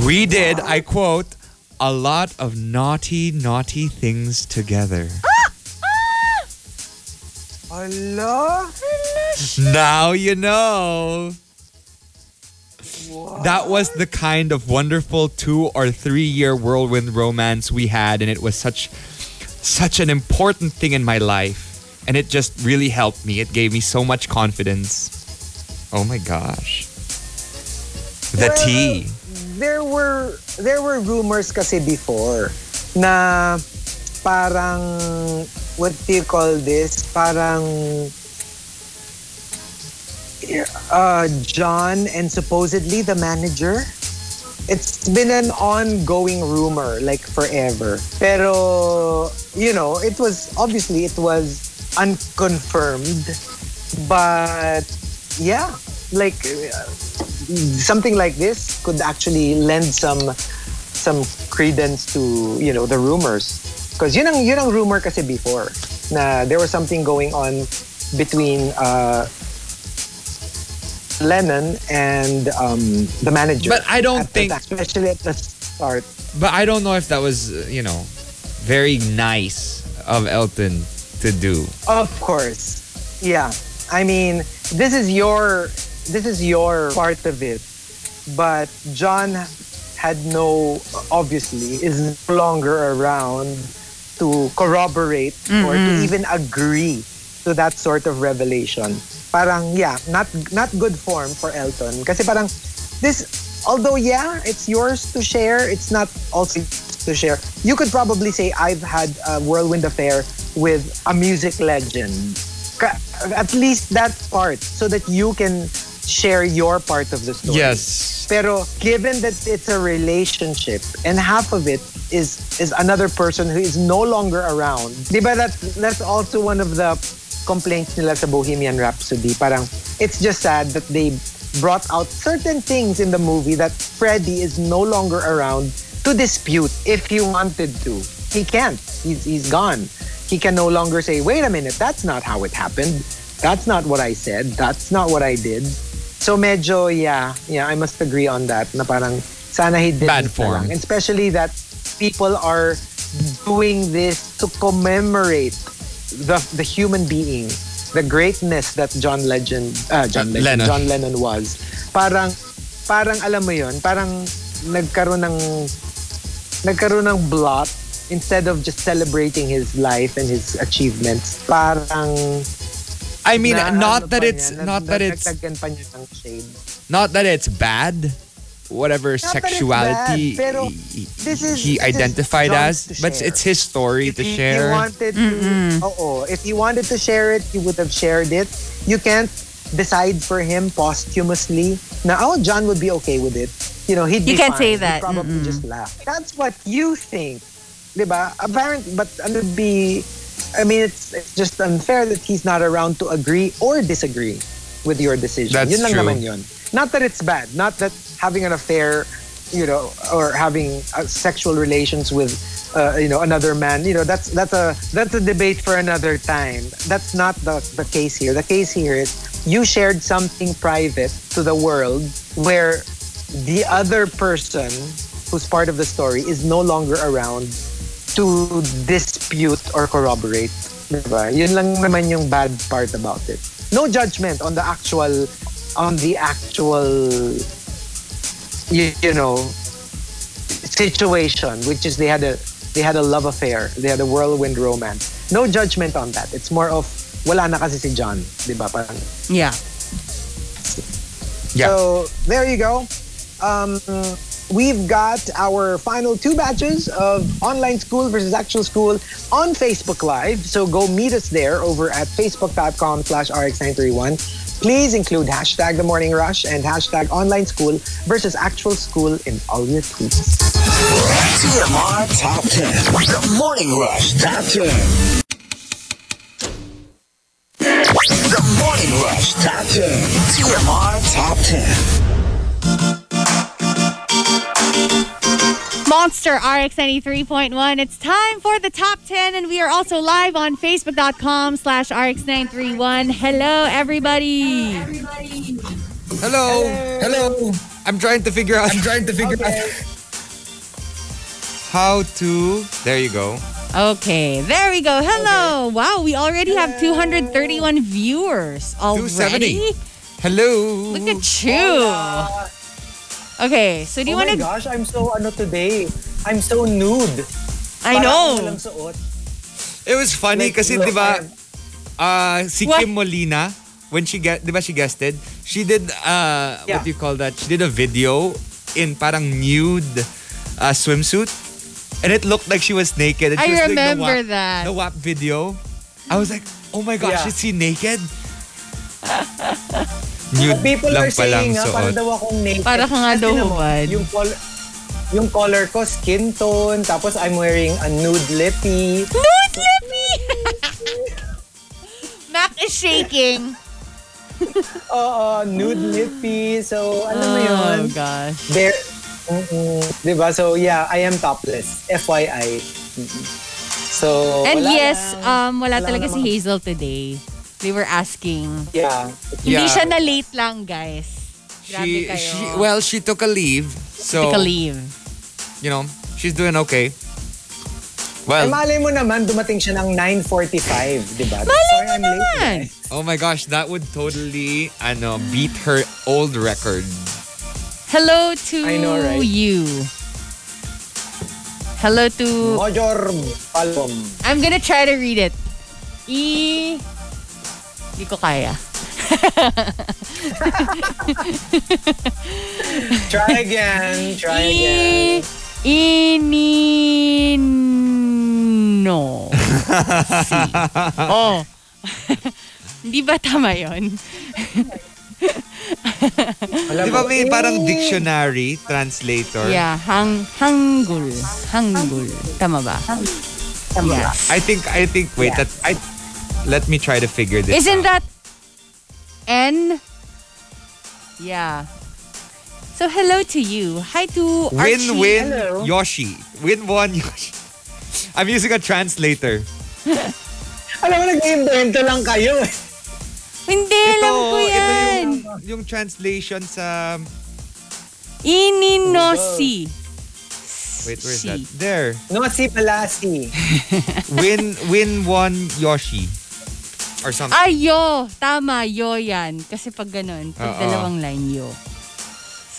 We did, I quote, a lot of naughty, naughty things together. Hello? Now you know. That was the kind of wonderful two or three year whirlwind romance we had, and it was such such an important thing in my life. And it just really helped me. It gave me so much confidence. Oh my gosh. The Well, tea. There were there were rumors kasi before na parang what do you call this? Parang uh, John and supposedly the manager. It's been an ongoing rumor like forever. Pero you know, it was obviously it was unconfirmed. But yeah, like uh, something like this could actually lend some some credence to you know the rumors because yun ang yun ang rumor kasi before na there was something going on between uh, Lennon and um, the manager. But I don't think- especially at the start. But I don't know if that was, you know, very nice of Elton to do. Of course. Yeah. I mean, this is your this is your part of it. But John had no obviously is no longer around to corroborate or to even agree to that sort of revelation. Parang yeah, not not good form for Elton kasi parang this although yeah, it's yours to share, it's not also to share. You could probably say I've had a whirlwind affair with a music legend. At least that part so that you can share your part of the story. Yes. Pero given that it's a relationship and half of it is is another person who is no longer around. Di ba that that's also one of the complaints nila sa Bohemian Rhapsody. Parang it's just sad that they brought out certain things in the movie that Freddie is no longer around to dispute if he wanted to. He can't. He's he's gone. He can no longer say, "Wait a minute, that's not how it happened. That's not what I said. That's not what I did." So medyo, yeah, yeah, I must agree on that. Na parang sana he didn't Bad form. lang. Especially that people are doing this to commemorate the the human being, the greatness that John Legend, uh, John Legend, Lennon. John Lennon was. Parang, parang alam mo yon, parang nagkaroon ng nagkaroon ng blot instead of just celebrating his life and his achievements. Parang I mean, na- not ano that it's niya, not na- that it's pa niya ng shade. not that it's bad. Whatever Not sexuality bad, pero he, this is- he this identified John's as, but share. it's his story if to he, share. He wanted to, mm-hmm. oo, if he wanted to share it, he would have shared it. You can't decide for him posthumously. Now, oh, John would be okay with it. You know, he'd You be can't fine. say He'd that. probably just laugh. That's what you think, diba? Apparent, but ano be? I mean, it's, it's just unfair that he's not around to agree or disagree with your decision. That's yun lang true. naman yun. Not that it's bad. Not that having an affair, you know, or having uh, sexual relations with, uh, you know, another man. You know, that's that's a that's a debate for another time. That's not the the case here. The case here is you shared something private to the world where the other person who's part of the story is no longer around to dispute or corroborate. Diba? Yun lang naman yung bad part about it. No judgment on the actual on the actual you, you know situation which is they had a they had a love affair they had a whirlwind romance no judgment on that it's more of wala na kasi si John di ba parang Yeah. Yeah. so there you go. Um, we've got our final two batches of online school versus actual school on Facebook Live. So go meet us there over at facebook.com slash rx931. Please include hashtag the morning rush and hashtag online school versus actual school in all your tweets. TMR Top 10. The Morning Rush Top 10. The Morning Rush Top 10. TMR Top 10. Monster RX 93.1. It's time for the top 10, and we are also live on Facebook.com slash RX931. Hello, everybody. Hello. Hello. I'm trying to figure out. I'm trying to figure out how to. There you go. Okay, there we go. Hello. Wow, we already have 231 viewers already. 270. Hello. Look at you. Okay, so do you oh want my to... gosh, I'm so ano today. I'm so nude. I Parang know. walang suot. It was funny Like, kasi look, 'di ba uh, si What? Kim Molina when she get 'di ba she guested she did uh Yeah. what do you call that she did a video in parang nude uh, swimsuit and it looked like she was naked and I she was doing remember the WAP, that. the WAP video I was like oh my gosh Yeah. is she naked nude People lang are saying nga, para suot daw akong naked. Para ka nga daw naman, hubad. Yung, col- yung color ko, skin tone, tapos I'm wearing a nude lippy. Nude lippy! Mac is shaking. Oo, nude lippy. So, alam mo yun? Oh, gosh. There, mm diba? So, yeah, I am topless. FYI. Mm-mm. So, And wala yes, lang. um, wala Wala talaga si namang- Hazel today. They were asking. yeah. Hindi Yeah. siya na late lang, guys. Grabe she, kayo. she well she took a leave so Take a leave. you know she's doing okay Ay, well malay mo naman, dumating siya ng 9.45, di ba? Malay Sorry, mo I'm late. naman. guys. oh my gosh that would totally ano beat her old record Hello to I know, right? you. Hello to... Mojor Palom. I'm gonna try to read it. E... Hindi ko kaya. Try again. Try again. I... Inino. si. Oh. Hindi ba tama yon? Di ba may parang dictionary, translator? Yeah, hang Hangul. Hangul. Tama ba? Yes. I think, I think, wait, that, I, let me try to figure this Isn't out. that N? Yeah. So hello to you. Hi to Archie. Win, win, Hello. Yoshi. Win one, Yoshi. I'm using a translator. Alam mo, nag-invento lang kayo eh. Hindi, alam ko ito yan. yung, yung translation sa, Ininosi. wait, where's Si. that? There. No, si Palasi. Win, win one, Yoshi. Or something. Ayo. Tama, yo yan. Kasi pag ganun, pag Oo. dalawang line, yo.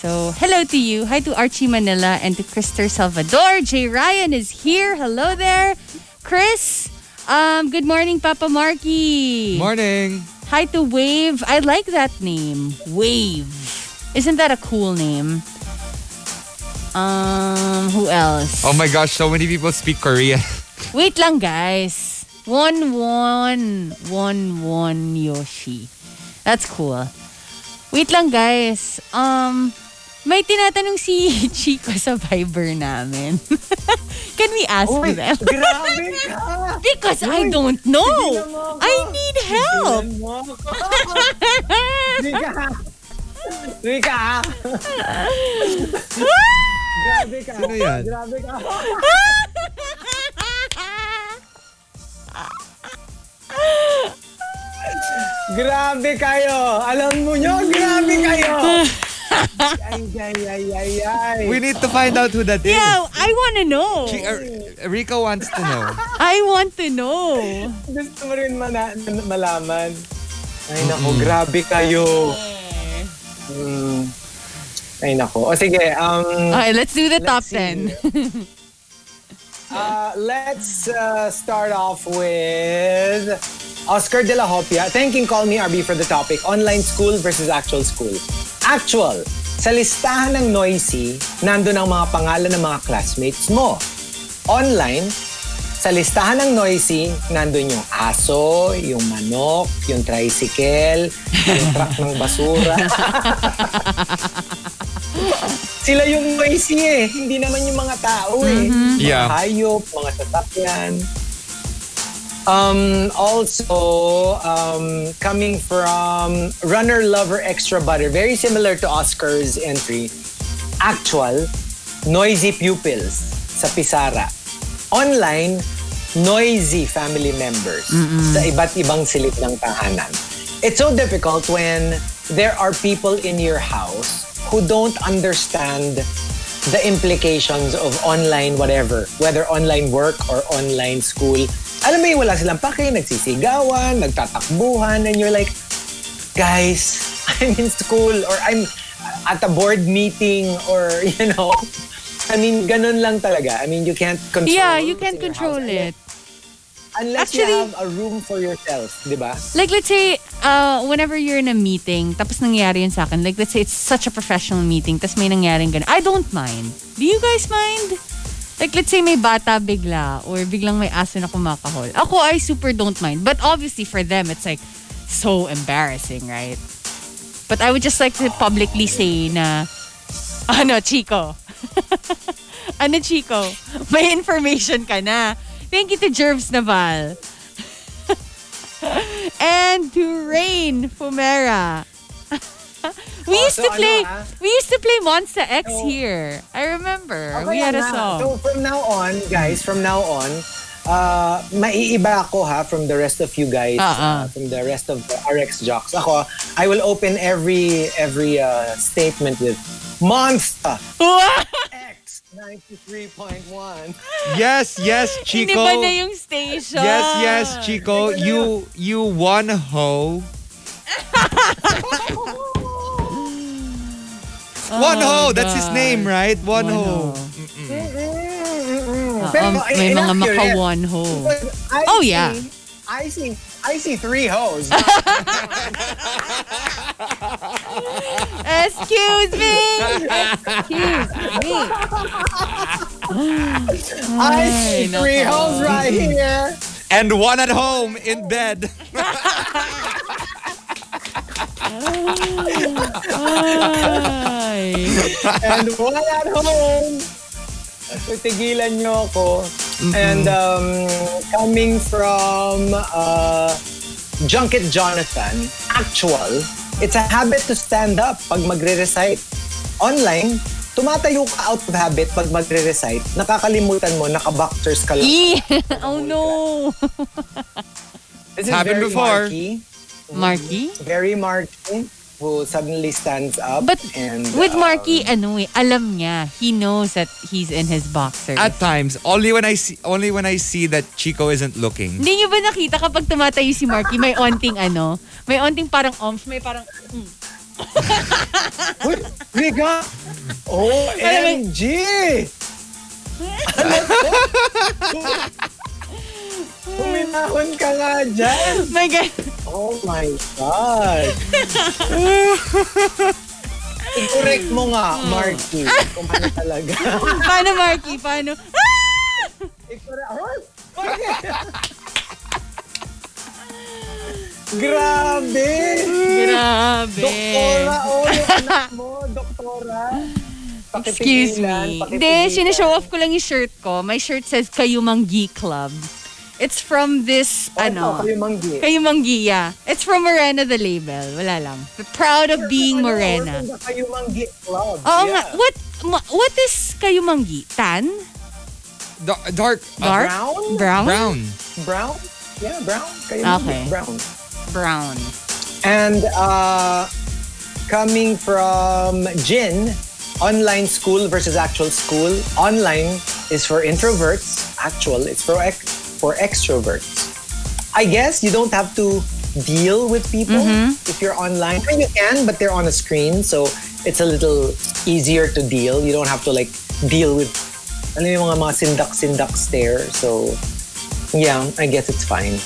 So, hello to you. Hi to Archie Manila and to Krister Salvador. Jay Ryan is here. Hello there. Chris, um, good morning, Papa Marky. Morning. Hi to Wave. I like that name. Wave. Isn't that a cool name? Um, who else? Oh my gosh, so many people speak Korean. Wait lang, guys. One, one, one, one Yoshi. That's cool. Wait lang, guys. Um, may tinatanong si Chico sa Viber namin. Can we ask Uy, them? grabe ka. Because I don't know. I need help. Rika. Rika. Grabe ka. Sino yan? Grabe ka. Grabe kayo. Alam mo nyo, grabe kayo. Ay, ay, ay, ay, ay. We need to find out who that is. Yeah, I want to know. Chi- uh, Rico wants to know. I want to know. Gusto mo rin mana- malaman. Ay, nako, grabe kayo. Mm. Ay, nako. O sige, um, Okay, let's do the top Let's see. 10. uh, let's uh, start off with Oscar De La Hopia. Thanking Call Me RB for the topic, online school versus actual school. Actual, sa listahan ng noisy, nandun ang mga pangalan ng mga classmates mo. Online, sa listahan ng noisy, nandun yung aso, yung manok, yung tricycle, yung truck ng basura. Sila yung noisy eh. Hindi naman yung mga tao eh. Mga Yeah. hayop, mga sasakyan. Um, also, um, coming from Runner Lover Extra Butter, very similar to Oscar's entry. Actual, noisy pupils sa Pisara. Online, noisy family members sa iba't ibang silid ng tahanan. It's so difficult when there are people in your house who don't understand the implications of online whatever, whether online work or online school. Alam mo yung wala silang pake, nagsisigawan, nagtatakbuhan, and you're like, guys, I'm in school or I'm at a board meeting or, you know, I mean, ganun lang talaga. I mean, you can't control Yeah, you what's can in your control house it. Unless Actually- you have a room for yourself, di ba? Like, let's say, uh, whenever you're in a meeting, tapos nangyari yun sa akin, like, let's say it's such a professional meeting, tapos may nangyaring ganun. I don't mind. Do you guys mind? Like, let's say may bata bigla, or biglang may aso na kumakahol. Ako, I super don't mind. But obviously, for them, it's like, so embarrassing, right? But I would just like to publicly say na, ano, Chico? ano, Chico? May information ka na. Thank you to Jervs Naval. and to Rain Fumera. we Oh, used so to play ano, ah? we used to play Monster X So- here. I remember. Okay, we had a song. So from now on, guys, from now on, uh, maiiba ako ha from the rest of you guys, ah. uh, from the rest of the RX jocks. Ako, I will open every every uh, statement with Monster X 93.1. Yes, yes, Hindi Chico. ba na yung station? Yes, yes, Chico. You you won ho. One ho, that's his name, right? One, One ho. Um, in- may mga inaccurate. makawan ho. I Oh, see- yeah. I see I see three hoes. Excuse me! Excuse me! I see Ay, three nako. hoes right here. And one at home in bed. And one at home, titigilan nyo ako. And um, coming from uh, Junket Jonathan, actual, it's a habit to stand up pag magre-recite. Online, tumatayo ka out of habit pag magre-recite. Nakakalimutan mo, naka-boxers ka lang. Oh no. This is Happened very before. Marky, Marky? very Marky, who suddenly stands up. But and, with uh, Marky, ano eh, alam niya. He knows that he's in his boxers. At times, only when I see only when I see that Chico isn't looking. Hindi niyo ba nakita kapag tumatayo si Marky, may onting ano, may onting parang omf, may parang, Uy, Riga! OMG! Ano to? Huminahon ka nga dyan! may gan- Oh my God! I-correct mo nga, Marky, kung ano talaga. Paano Marky? Paano? I-correct. Grabe! Grabe. Doktora, oh, yung anak mo, doktora. Excuse me. Hindi, sineshow off ko lang yung shirt ko. My shirt says Kayumanggi Club. It's from this, Oh, ano, ito, kayo manggi. Kayumanggi, yeah. It's from Morena the label. Wala lang. Proud of being Ano, Morena. we're from the Kayo Club. Oo Yeah. nga. What, ma- what is Kayumanggi? Tan? Da- dark, uh, Brown? Brown? brown. Brown? Yeah, brown. Kayo Okay. Brown. Brown. And uh, coming from Jin, online school versus actual school. Online is for introverts. Actual it's for ex- for extroverts. I guess you don't have to deal with people if you're online. I mean, you can, but they're on a screen, so it's a little easier to deal. You don't have to like deal with ano yung mga mga sindak-sindak stare. So yeah, I guess it's fine.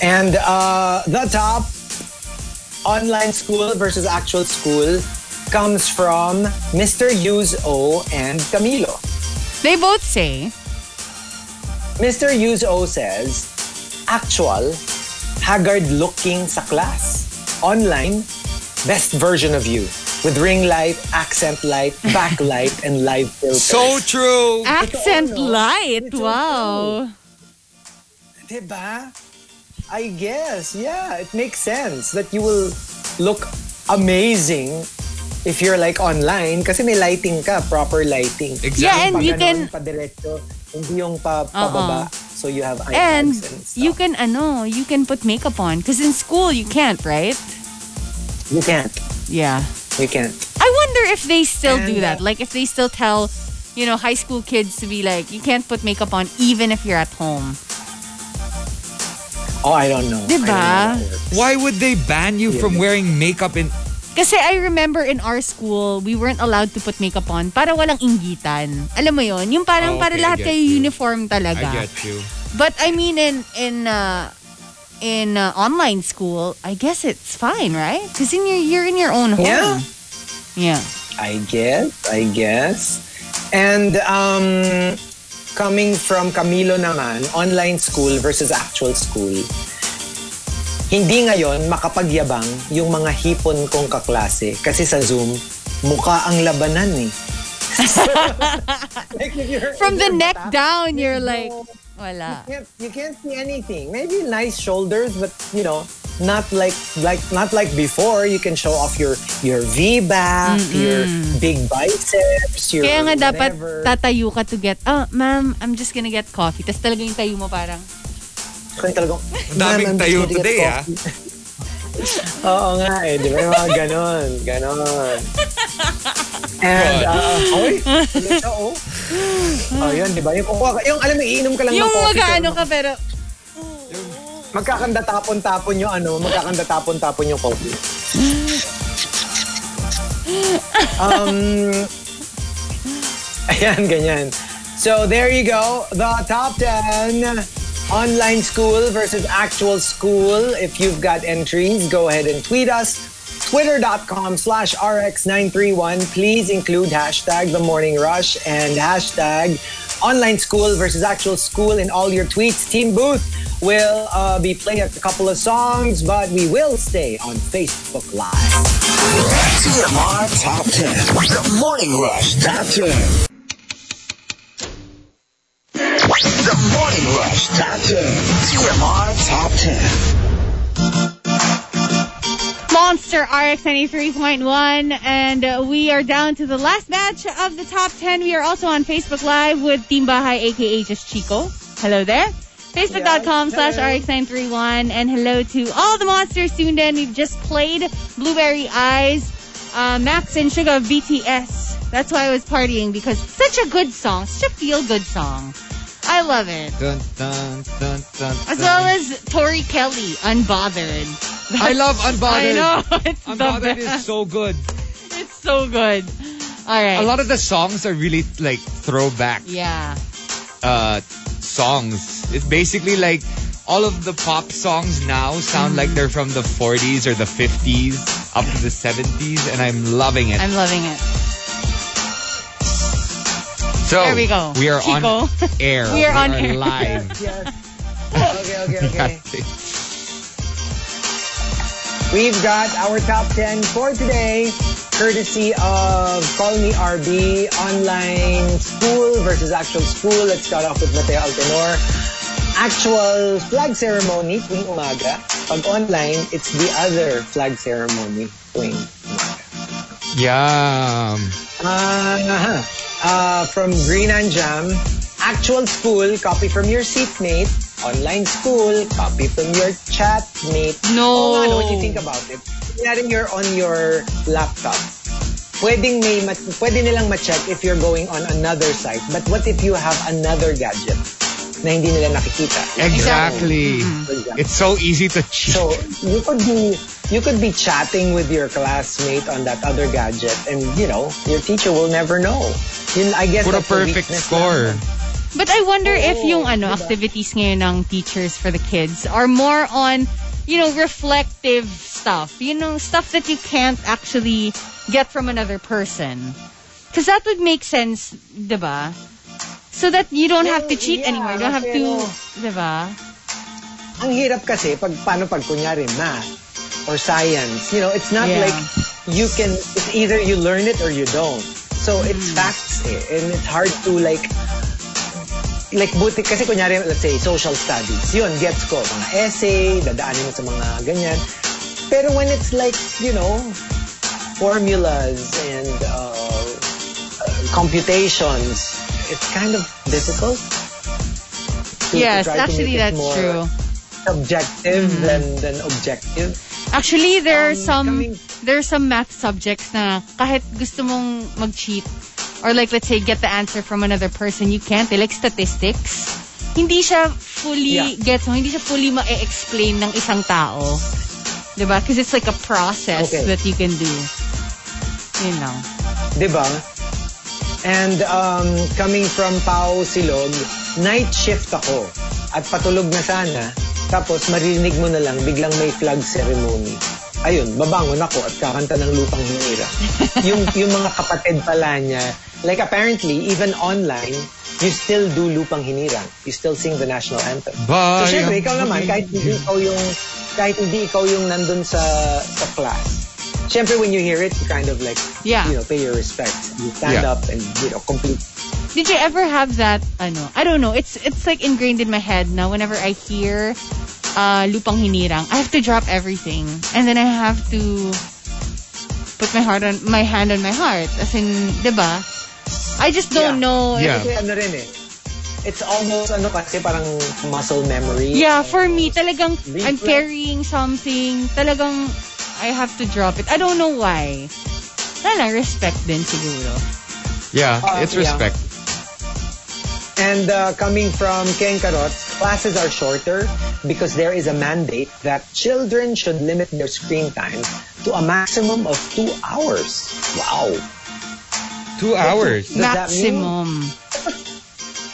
And uh, the top online school versus actual school comes from Mr. Use O and Camilo. They both say, Mr. Use O says, actual, haggard looking sa class. Online, best version of you. With ring light, accent light, backlight, and live filters. So true. accent no? light. Ito, Wow. Diba? I guess, yeah, it makes sense that you will look amazing if you're like online kasi may lighting ka, proper lighting. Exactly. Yeah, and Pa you can- pa diretso, hindi yung pa pababa. So you have eye And bags and stuff. you can, ano, you can put makeup on. Because in school, you can't, right? you can't. Yeah. You can't. I wonder if they still do that. uh, Like if they still tell, you know, high school kids to be like, you can't put makeup on even if you're at home. Oh, I don't know. I don't know Diba? how that works. Why would they ban you from wearing makeup in Kasi I remember in our school, we weren't allowed to put makeup on para walang inggitan. Alam mo yon Yung parang Oh, para okay, I lahat kayo you. uniform I talaga. get you. But I mean in in uh, in uh, online school, I guess it's fine, right? Because in your you're in your own home. Yeah. Yeah. I guess, I guess. And um, coming from Camilo naman, online school versus actual school. Hindi ngayon makapagyabang yung mga hipon kong kaklase kasi sa Zoom, mukha ang labanan eh. like From the neck bata, down, you're you like, wala. you can't, you can't see anything. Maybe nice shoulders, but you know, not like like not like before. You can show off your your V back, your big biceps, your Kaya nga dapat whatever. tatayo ka to get, oh, ma'am, I'm just gonna get coffee. Tapos talaga yung tayo mo parang, Kaya talagang, Ang daming "Ma'am, I'm tayo today, ah." coffee." Oo nga eh, di ba yung mga ganon, ganon. And, uh, oy, ano siya, oh. Oh, yun, di ba? Yung, kukuha ka- yung alam mo, iinom ka lang yung ng coffee. mag-ano pero ka pero, Magkakanda tapon-tapon yung ano, magkakanda tapon-tapon yung coffee. um, ayan, ganyan. So there you go. The top 10 online school versus actual school. If you've got entries, go ahead and tweet us. Twitter.com slash RX931. Please include hashtag The Morning Rush and hashtag online school versus actual school in all your tweets. Team Booth will uh, be playing a couple of songs, but we will stay on Facebook Live. TMR Top 10. The Morning Rush Top 10. Rush Top 10. TMR Top 10. Monster RX 93.1 and uh, we are down to the last batch of the top 10. We are also on Facebook Live with Team Bahay aka Just Chico. Hello there. Facebook.com slash RX931 and hello to all the monsters tuned in. We've just played Blueberry Eyes, uh, Max and Sugar of BTS. That's why I was partying because such a good song, such a feel good song. I love it. Dun, dun, dun, dun, As well as Tori Kelly, Unbothered. I love Unbothered. I know. It's the Unbothered is so good. It's so good. All right. A lot of the songs are really like throwback yeah. uh, songs. It's basically like all of the pop songs now sound like they're from the 40s or the 50s up to the 70s, and I'm loving it. I'm loving it. So there we go. We are Chico. on air. We are on air. live. Yes. Okay, okay, okay. We've got our top 10 for today, courtesy of Call Me RB, online school versus actual school. Let's start off with Mateo Altenor. Actual flag ceremony tuwing umaga. Pag online, it's the other flag ceremony tuwing umaga. Yum. Uh, uh, from Green and Jam, actual school, copy from your seatmate. Online school, copy from your chatmate. No. Oo nga, no, when you think about it. Kunyari you're on your laptop. Pwedeng may, ma- pwede nilang ma-check if you're going on another site. But what if you have another gadget na hindi nila nakikita? Exactly. For example. It's so easy to cheat. So you could be you could be chatting with your classmate on that other gadget, and you know your teacher will never know. Yun, I guess Put a that's the perfect weakness score. naman. But I wonder if Oo, yung ano, diba? activities ngayon ng teachers for the kids are more on, you know, reflective stuff. You know, stuff that you can't actually get from another person. Because that would make sense, diba? So that you don't have to cheat Yeah, anymore. You don't have to, pero- diba? Ang hirap kasi pag paano pag kunyari math or science, you know, it's not Yeah. like you can. It's either you learn it or you don't. So Mm. it's facts eh, and it's hard to like like buti kasi kunyari let's say social studies yun gets ko mga essay dadaanin mo sa mga ganyan pero when it's like you know formulas and uh, computations it's kind of difficult to- Yes, to actually that's more true. subjective than than objective Actually, there are Um, some coming- there are some math subjects na kahit gusto mong mag-cheat or like let's say get the answer from another person, you can't. eh. Like statistics, hindi siya fully Yeah. gets mo, hindi siya fully ma-explain ng isang tao. 'Di ba? Because it's like a process Okay. that you can do. You know. Diba? And um, coming from Pao Silog, night shift ako. At patulog na sana. Tapos maririnig mo na lang, biglang may flag ceremony. Ayun, babangon ako at kakanta ng lupang hinira. yung, yung mga kapatid pala niya, like apparently, even online, you still do lupang hinirang. You still sing the national anthem. So Bayang syempre, ikaw naman, kahit hindi ikaw yung, kahit hindi ikaw yung nandun sa, sa class, syempre when you hear it, you kind of like, Yeah. you know, pay your respects. You stand Yeah. up and, you know, complete. Did you ever have that ano? I don't know. It's it's like ingrained in my head now whenever I hear uh lupang hinirang, I have to drop everything and then I have to put my heart on my hand on my heart. As in, in, 'di ba? I just don't Yeah. know. Yeah. Kasi ano rin eh, it's almost ano kasi parang muscle memory. Yeah, for me talagang I'm carrying something, talagang I have to drop it. I don't know why. Wala lang, respect din siguro. Yeah, Uh, it's yeah. respect. And uh, coming from Ken Karot, classes are shorter because there is a mandate that children should limit their screen time to a maximum of two hours. Wow. Two hours. Does that Maximum.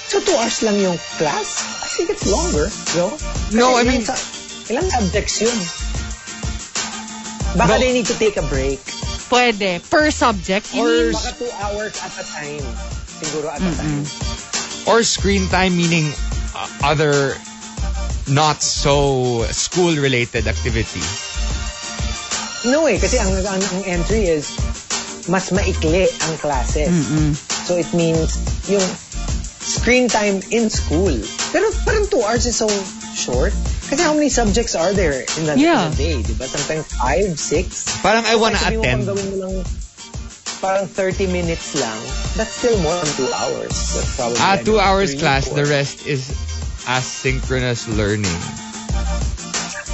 So two hours lang yung class? I think it's longer, no? No, I ilang mean- sa- ilang subjects yun? Baka No. they need to take a break. Pwede. Per subject. You Or- mean? Baka two hours at a time. Siguro at a time. Or screen time meaning uh, other not so school-related activity. No eh, kasi ang, ang, ang entry is mas maikli ang classes. So it means yung screen time in school. Pero parang two hours is so short. Kasi how many subjects are there in that Yeah. day, di ba? Sometimes five, six. Parang I wanna Kahit sabihin mo attend. pang gawin mo lang parang 30 minutes lang, that's still more than two hours. That's probably Ah, I two hours three, class. four. The rest is asynchronous learning.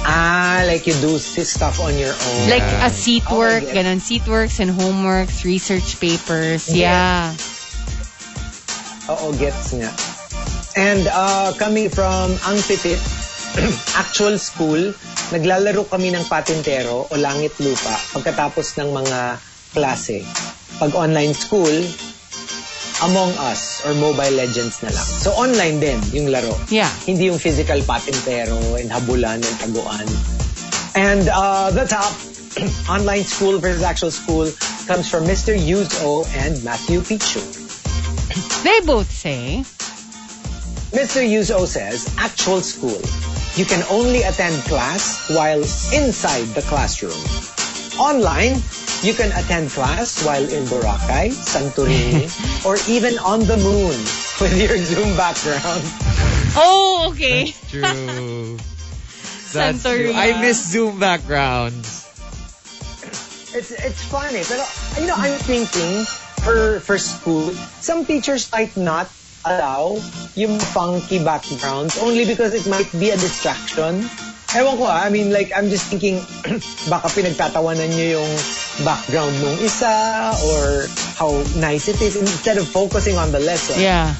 Ah, like you do s- stuff on your own. Like Yeah. a seat Oh, work, yes. ganon, seat works and homeworks, research papers. Yeah. Oo, gets nga. And uh, coming from Ang Titit, actual school, naglalaro kami ng patintero o langit lupa pagkatapos ng mga klase. Pag online school, Among Us or Mobile Legends na lang. So online din yung laro. Yeah. Hindi yung physical patintero and habulan and taguan. And uh, the top online school versus actual school comes from Mr. Yuzo and Matthew Pichu. They both say, Mr. Yuzo says, actual school. You can only attend class while inside the classroom. Online, you can attend class while in Boracay, Santorini, or even on the moon with your Zoom background. oh, okay. True. That's Santorini. true. I miss Zoom backgrounds. It's it's funny, pero you know, I'm thinking for for school, some teachers might not allow yung funky backgrounds only because it might be a distraction. Ewan ko ah, I mean like I'm just thinking baka pinagtatawanan nyo yung background nung isa or how nice it is instead of focusing on the lesson. Yeah.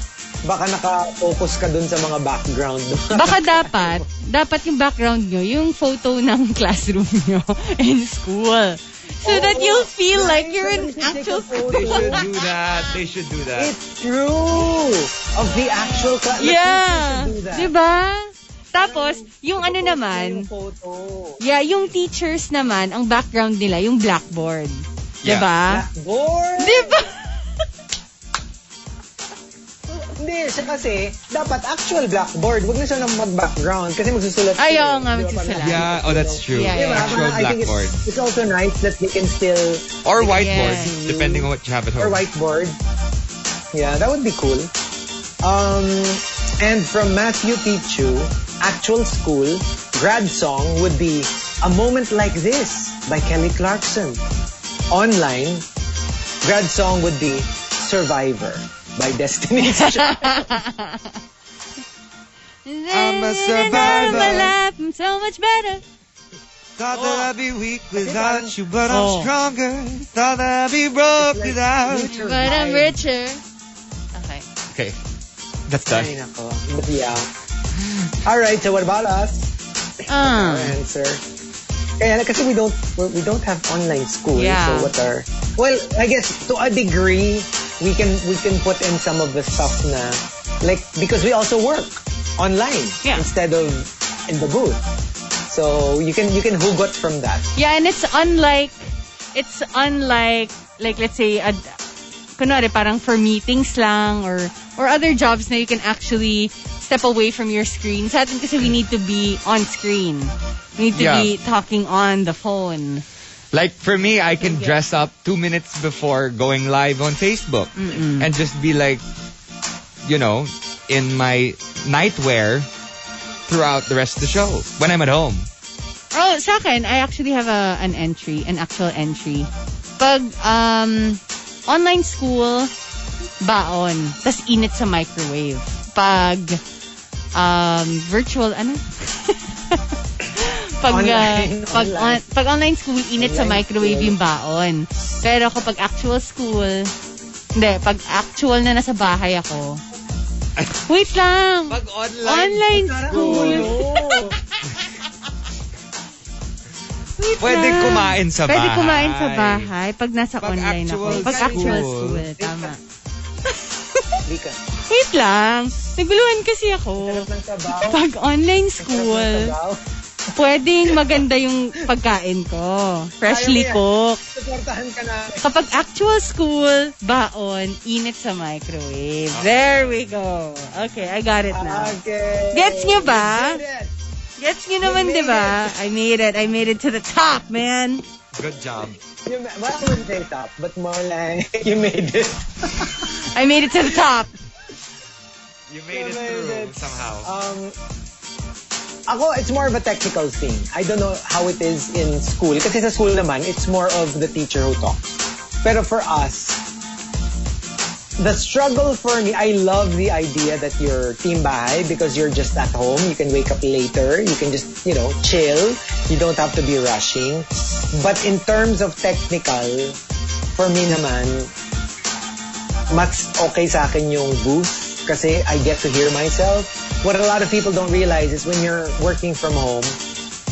Baka naka-focus ka dun sa mga background. Baka dapat, dapat yung background nyo, yung photo ng classroom nyo in school. So that you'll feel like you're in actual school. They should do that. They should do that. It's true! Of the actual class. Yeah. do that. Diba? Tapos, yung ano naman, yeah, yung teachers naman, ang background nila, yung blackboard. Yeah. Diba? Blackboard? Diba? Hindi, siya kasi, dapat actual blackboard. Huwag na siya nang mag-background kasi magsusulat Ay, siya oo eh. nga, Di ba? magsusulat. Parang- Yeah, oh, that's true. Yeah, yeah. Actual Parang I think blackboard. It's, it's also nice that they can still, Or whiteboard, Yeah. depending on what you have at home. or whiteboard. Yeah, that would be cool. Um, and from Matthew Pichu, actual school, grad song would be A Moment Like This by Kelly Clarkson. Online, grad song would be Survivor by Destiny's Child. I'm a survivor. My life, I'm so much better. Thought that I'd be weak without you, but Oh. I'm stronger. Thought that I'd be broke without you. But I'm richer. Okay. Okay, that's done. Ay, nako. But yeah. All right, so what about us? Our Ah. answer. Kaya kasi we don't we don't have online school. Yeah. So what are well, I guess to a degree we can we can put in some of the stuff na like because we also work online Yeah. instead of in the booth. So you can you can hugot from that. Yeah, and it's unlike, it's unlike, like let's say, ad, kunwari parang for meetings lang or or other jobs na you can actually step away from your screen. Sa atin kasi we need to be on screen. Need to Yeah. be talking on the phone. Like for me, I can dress up two minutes before going live on Facebook and just be like, you know, in my nightwear throughout the rest of the show when I'm at home. Oh, sa akin, I actually have a, an entry, an actual entry. Pag um, online school, baon. Tapos init sa microwave. Pag um, virtual, ano? pag, Online, uh, pag, online. on- pag online school, init sa Online microwave school. yung baon. Pero kapag actual school, hindi, pag actual na nasa bahay ako, wait lang! Pag online school. Wait Pwede lang. kumain sa Pwede bahay. kumain sa bahay pag nasa Pag online ako. Pag actual school. school, tama. Wait lang. Naguluhan kasi ako. Pag online school. Pwedeng maganda yung pagkain ko. Freshly cooked. Supportahan ka na. Kapag actual school, baon, init sa microwave. There we go. Okay, I got it now. Okay. Gets nyo ba? It. Gets nyo naman, di ba? I made it. I made it to the top, man. Good job. You, well, I wouldn't say top, but more like you made it. I made it to the top. You made it You made through it. somehow. Um, ako, it's more of a technical thing. I don't know how it is in school. Kasi sa school naman, it's more of the teacher who talks. Pero for us, the struggle for me, I love the idea that you're team bahay because you're just at home. You can wake up later. You can just, you know, chill. You don't have to be rushing. But in terms of technical, for me naman, mas okay sa akin yung booth kasi I get to hear myself. What a lot of people don't realize is when you're working from home,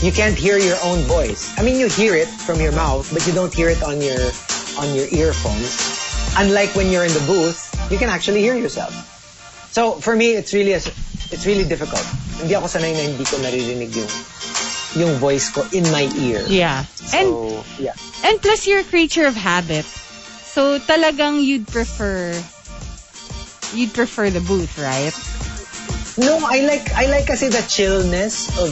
you can't hear your own voice. I mean, you hear it from your mouth, but you don't hear it on your on your earphones. Unlike when you're in the booth, you can actually hear yourself. So for me, it's really a, it's really difficult. Hindi ako sanay na hindi ko naririnig yung yung voice ko in my ear. Yeah. And yeah. and plus you're a creature of habit. So talagang you'd prefer you'd prefer the booth, right? No, I like I like kasi the chillness of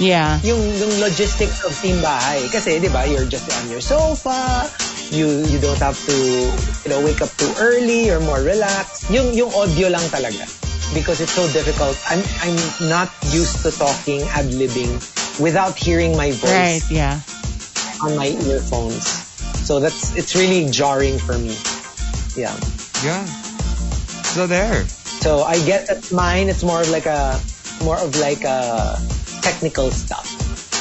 Yeah. yung yung logistics of team bahay kasi 'di ba you're just on your sofa you you don't have to you know wake up too early you're more relaxed yung yung audio lang talaga because it's so difficult I'm I'm not used to talking ad-libbing without hearing my voice Right, yeah. on my earphones so that's it's really jarring for me yeah Yeah. So there. So I get that mine it's more of like a more of like a technical stuff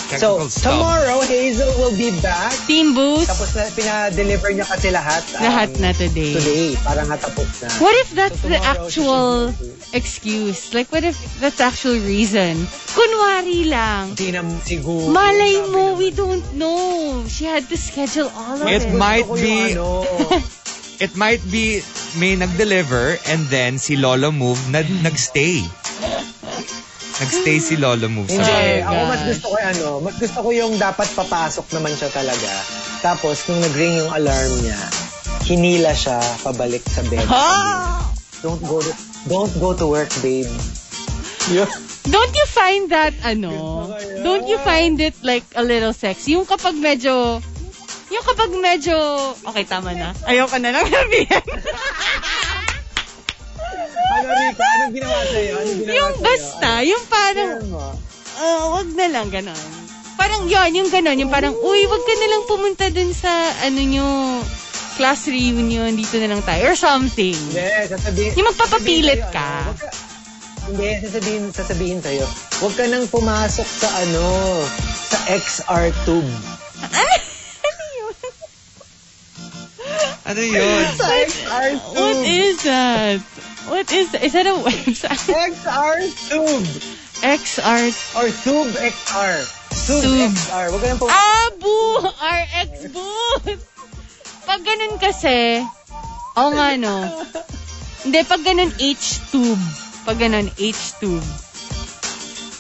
Technical so stuff. tomorrow Hazel will be back Team booth. Tapos na, pina-deliver niya kasi lahat. um, Lahat na today. Today. Parang natapos na. What if that's So the actual excuse? Like, what if that's the actual reason? Kunwari lang. Hindi na siguro. Malay mo, we don't know. She had to schedule all of It it. might be- Ano, It might be may nag-deliver and then si Lolo Move nag nagstay. Nagstay si Lolo Move sa hindi. bahay. Ako mas gusto ko yung ano. Mas gusto ko yung dapat papasok naman siya talaga. Tapos, nung nag-ring yung alarm niya, hinila siya pabalik sa bed. Ah! Don't go to, don't go to work, babe. Yeah. Don't you find that, ano, don't you find it like a little sexy? Yung kapag medyo, yung kapag medyo, okay, tama na. Ayoko na lang sabihin. Ano, Rika? Anong ginawa sa'yo? Anong ginawa yung sa'yo? basta, yung parang, uh, wag na lang, ganon. Parang yon yung ganon, yung parang, uy, wag ka na lang pumunta dun sa, ano nyo, class reunion, dito na lang tayo, or something. Hindi, sasabihin. Yung magpapapilit sasabihin ka. ano, ka. Hindi, sasabihin, sasabihin sa'yo, huwag ka nang pumasok sa ano, sa XR tube. Ano yun? XR tube. What is that? What is that? Is that a website? XR tube. XR. Or tube XR. Tube, Tube. XR. Huwag nang pumasok. Ah, boo! RX booth! Pag ganun kasi, oo nga no. Hindi, pag ganun H-tube. Pag ganun H-tube.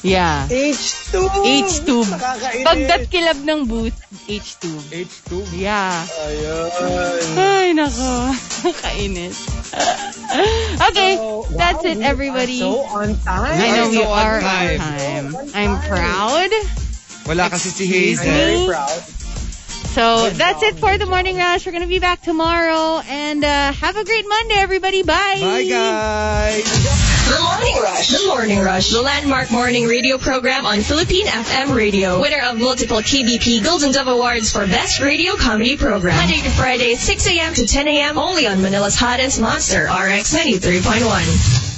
Yeah. H-tube. H-tube. Nakakainis. Pag kilab ng booth, H-tube. H2. Yeah. Ayun. Ay, nako. Kainis. okay, So, that's wow, it, everybody. so on time. I know We're on are on time. time. So on I'm proud. Wala kasi si Excuse I'm very proud. So Good that's job, it for the morning rush. We're gonna be back tomorrow, and uh, have a great Monday, everybody. Bye. Bye guys! The Morning Rush. The Morning Rush. The landmark morning radio program on Philippine FM Radio. Winner of multiple KBP Golden Dove Awards for Best Radio Comedy Program. Monday to Friday, 6 a.m. to 10 a.m. Only on Manila's hottest monster, RX 93.1.